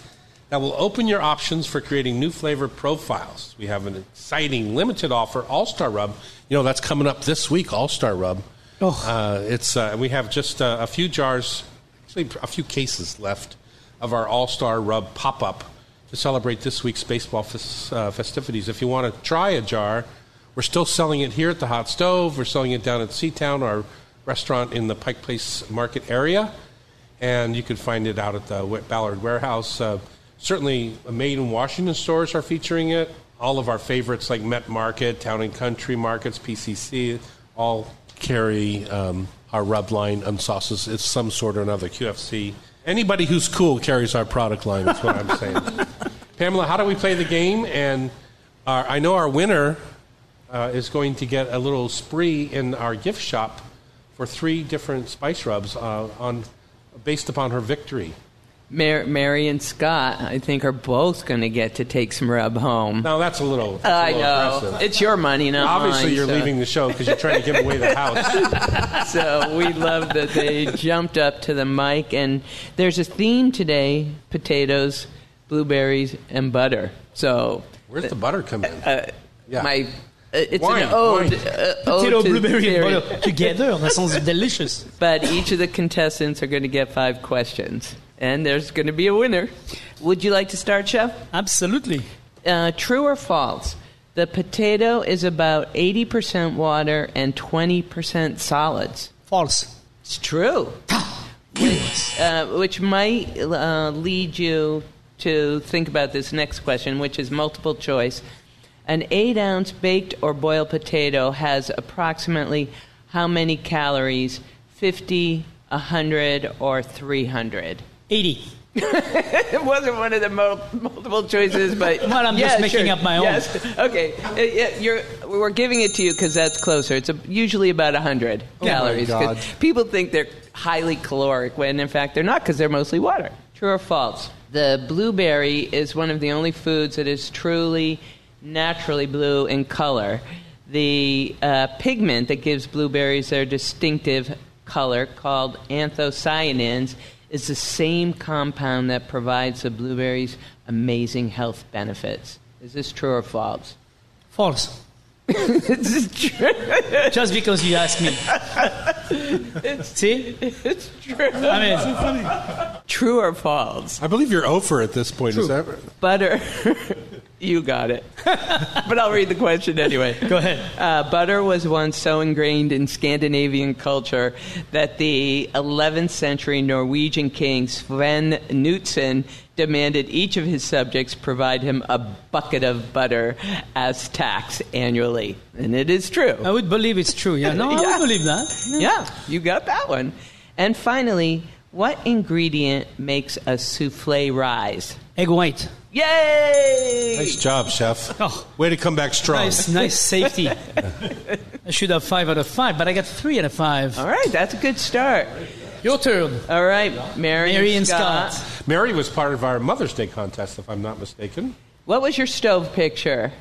that will open your options for creating new flavor profiles. We have an exciting limited offer, All Star Rub. You know, that's coming up this week, All Star Rub. Oh. Uh, it's uh, we have just uh, a few jars, actually a few cases left of our All Star Rub pop up to celebrate this week's baseball fes- uh, festivities. If you want to try a jar, we're still selling it here at the Hot Stove. We're selling it down at Seatown, our restaurant in the Pike Place Market area, and you can find it out at the Ballard Warehouse. Uh, certainly, Made in Washington stores are featuring it. All of our favorites like Met Market, Town and Country Markets, PCC, all carry um, our rub line and sauces. It's some sort or another. QFC. Anybody who's cool carries our product line. That's what I'm saying. (laughs) Pamela, how do we play the game? And our, I know our winner uh, is going to get a little spree in our gift shop for three different spice rubs uh, on based upon her victory. Mar- Mary and Scott, I think, are both going to get to take some rub home. Now that's a little. That's a I little know. aggressive. It's your money, not Obviously, mine, you're so- leaving the show because you're trying to give away the house. (laughs) (laughs) so we love that they jumped up to the mic. And there's a theme today potatoes, blueberries, and butter. So Where's the butter come in? uh, Yeah. my. Uh, it's Wine, an ode, uh, ode Potato, to blueberry, theory. and butter together. That sounds (laughs) delicious. But each of the contestants are going to get five questions. And there's going to be a winner. Would you like to start, Chef? Absolutely. Uh, true or false? The potato is about 80% water and 20% solids. False. It's true. (gasps) which, uh, which might uh, lead you to think about this next question, which is multiple choice. An eight ounce baked or boiled potato has approximately how many calories? 50, 100, or 300? 80. (laughs) it wasn't one of the mul- multiple choices, but (laughs) Well, I'm yeah, just making sure. up my own. Yes. Okay, Uh, yeah, you're, we're giving it to you because that's closer. It's a, usually about hundred my calories. 'cause God. People think they're highly caloric when in fact they're not because they're mostly water. True or false? The blueberry is one of the only foods that is truly naturally blue in color. The uh, pigment that gives blueberries their distinctive color, called anthocyanins, is the same compound that provides the blueberries amazing health benefits. Is this true or false? False. It's true. Just because you asked me. See? It's true. I mean, True or false? I believe you're over at this point. Is that Butter. (laughs) you got it. but I'll read the question anyway. go ahead. Uh, butter was once so ingrained in Scandinavian culture that the 11th century Norwegian king Sven Knutsen demanded each of his subjects provide him a bucket of butter as tax annually. And it is true. I would believe it's true. Yeah, no, I (laughs) Yeah. would believe that. Yeah, you got that one. And finally, what ingredient makes a souffle rise? Egg white. Yay! nice job, chef? (laughs) Oh. Way to come back strong. Nice, nice safety. (laughs) I should have five out of five, but I got three out of five. All right, that's a good start. Your turn. All right, Mary, Mary and and Scott. Scott. Mary was part of our Mother's Day contest, if I'm not mistaken. What was your stove picture?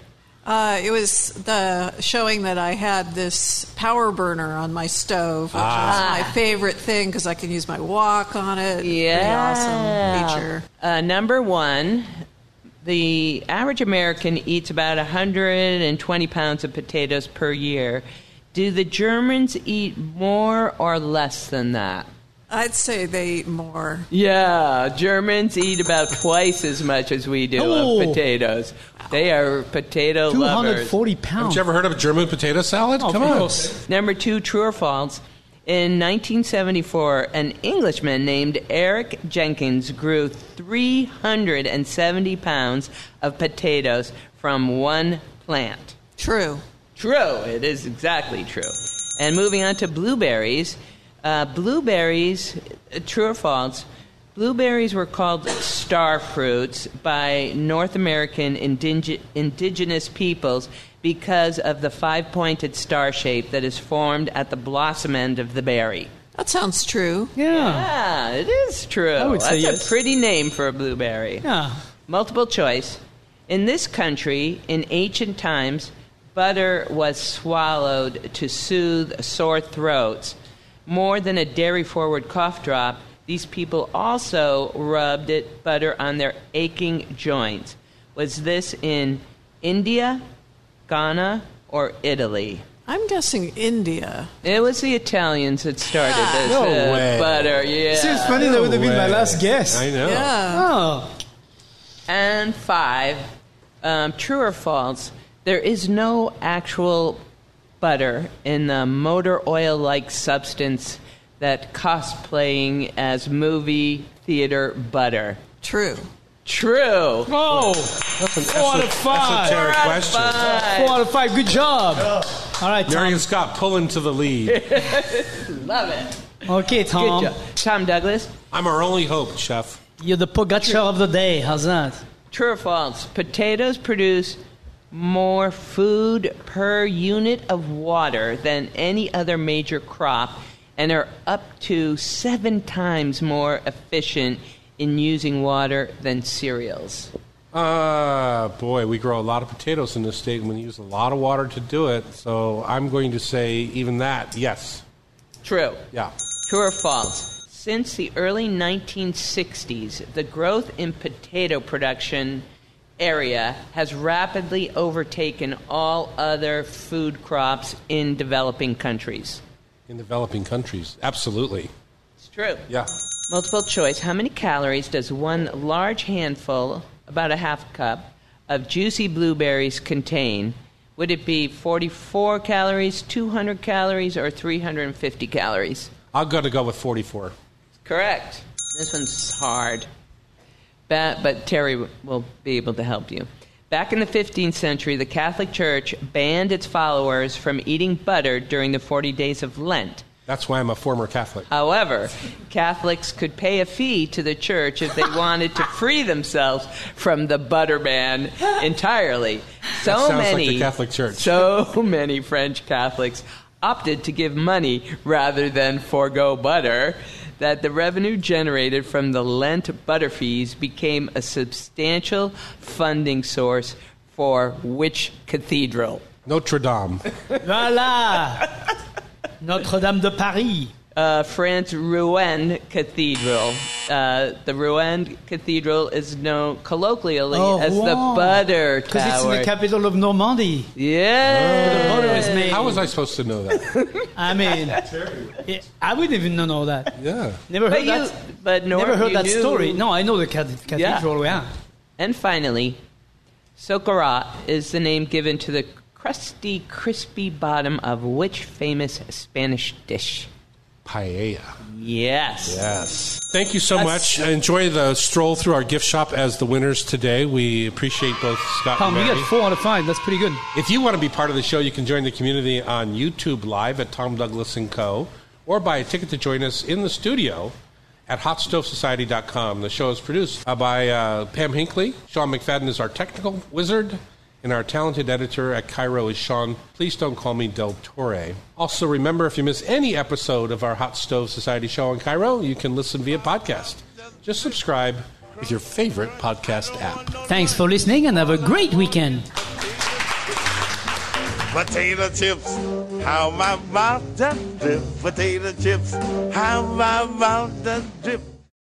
Uh, it was the showing that I had this power burner on my stove, which Ah. was my favorite thing because I can use my wok on it. Yeah. Pretty awesome feature. Uh, number one, the average American eats about 120 pounds of potatoes per year. Do the Germans eat more or less than that? I'd say they eat more. Yeah, Germans eat about twice as much as we do Oh. of potatoes. They are potato lovers. 240 pounds. Haven't you ever heard of a German potato salad? Oh, Come of on. course. Number two, true or false? In 1974, an Englishman named Eric Jenkins grew 370 pounds of potatoes from one plant. True. True. It is exactly true. And moving on to blueberries. Uh, blueberries, uh, true or false? Blueberries were called star fruits by North American indige- indigenous peoples because of the five pointed star shape that is formed at the blossom end of the berry. That sounds true. Yeah. Yeah, it is true. I would say That's yes. a pretty name for a blueberry. Yeah. Multiple choice. In this country, in ancient times, butter was swallowed to soothe sore throats. More than a dairy forward cough drop, these people also rubbed it butter on their aching joints. Was this in India, Ghana, or Italy? I'm guessing India. It was the Italians that started this No uh, way. butter. Yeah. Seems funny that would have been my last guess. I know. Yeah. Oh. And five, um, true or false, there is no actual butter in the motor oil like substance that cosplaying as movie theater butter. True. True. Oh. That's an Four out of five. esoteric question. Four out of five. Good job. All right, Mary and Scott pulling to the lead. (laughs) Love it. Okay, Tom. Good job. Tom Douglas, I'm our only hope, chef. You're the Pogacar of the day. How's that? true or false? Potatoes produce more food per unit of water than any other major crop and are up to seven times more efficient in using water than cereals. Uh, boy, we grow a lot of potatoes in this state and we use a lot of water to do it. So I'm going to say even that, yes. True. Yeah. True or false? Since the early 1960s, the growth in potato production area has rapidly overtaken all other food crops in developing countries. In developing countries. Absolutely. It's true. Yeah. Multiple choice. How many calories does one large handful, about a half cup, of juicy blueberries contain? Would it be 44 calories, 200 calories, or 350 calories? I'll go to go with 44. Correct. This one's hard. Ba- but Terry will be able to help you. Back in the 15th century, the Catholic Church banned its followers from eating butter during the 40 days of Lent. That's why I'm a former Catholic. However, Catholics could pay a fee to the church if they (laughs) wanted to free themselves from the butter ban entirely. So like many the Catholic Church. So many French Catholics opted to give money rather than forego butter that the revenue generated from the Lent butter fees became a substantial funding source for which cathedral? Notre Dame. Voila. Notre Dame de Paris. Uh, France Rouen Cathedral. Uh, the Rouen Cathedral is known colloquially Oh, as the Rouen. Butter Because it's in the capital of Normandy. yeah. The butter is made. How was I supposed to know that? (laughs) I mean, yeah, I wouldn't even know all that. yeah. Never But heard you, that. but Norm, Never heard you that knew- story. No, I know the cathedral. Yeah. And finally, Socarrat is the name given to the crusty, crispy bottom of which famous Spanish dish? Paella. Yes. Yes. Thank you so much. Enjoy the stroll through our gift shop as the winners today. We appreciate both Scott Tom, and we Mary. got four out of five. That's pretty good. If you want to be part of the show, you can join the community on YouTube Live at Tom Douglas and Co. or buy a ticket to join us in the studio at hotstovesociety.com. The show is produced uh, by uh, Pam Hinkley. Sean McFadden is our technical wizard, and our talented editor at KIRO is Sean. Please don't call me Del Torre. Also, remember if you miss any episode of our Hot Stove Society show in KIRO, you can listen via podcast. Just subscribe with your favorite podcast app. Thanks for listening and have a great weekend. Potato chips, how my mouth does drip. Potato chips, how my mouth does drip.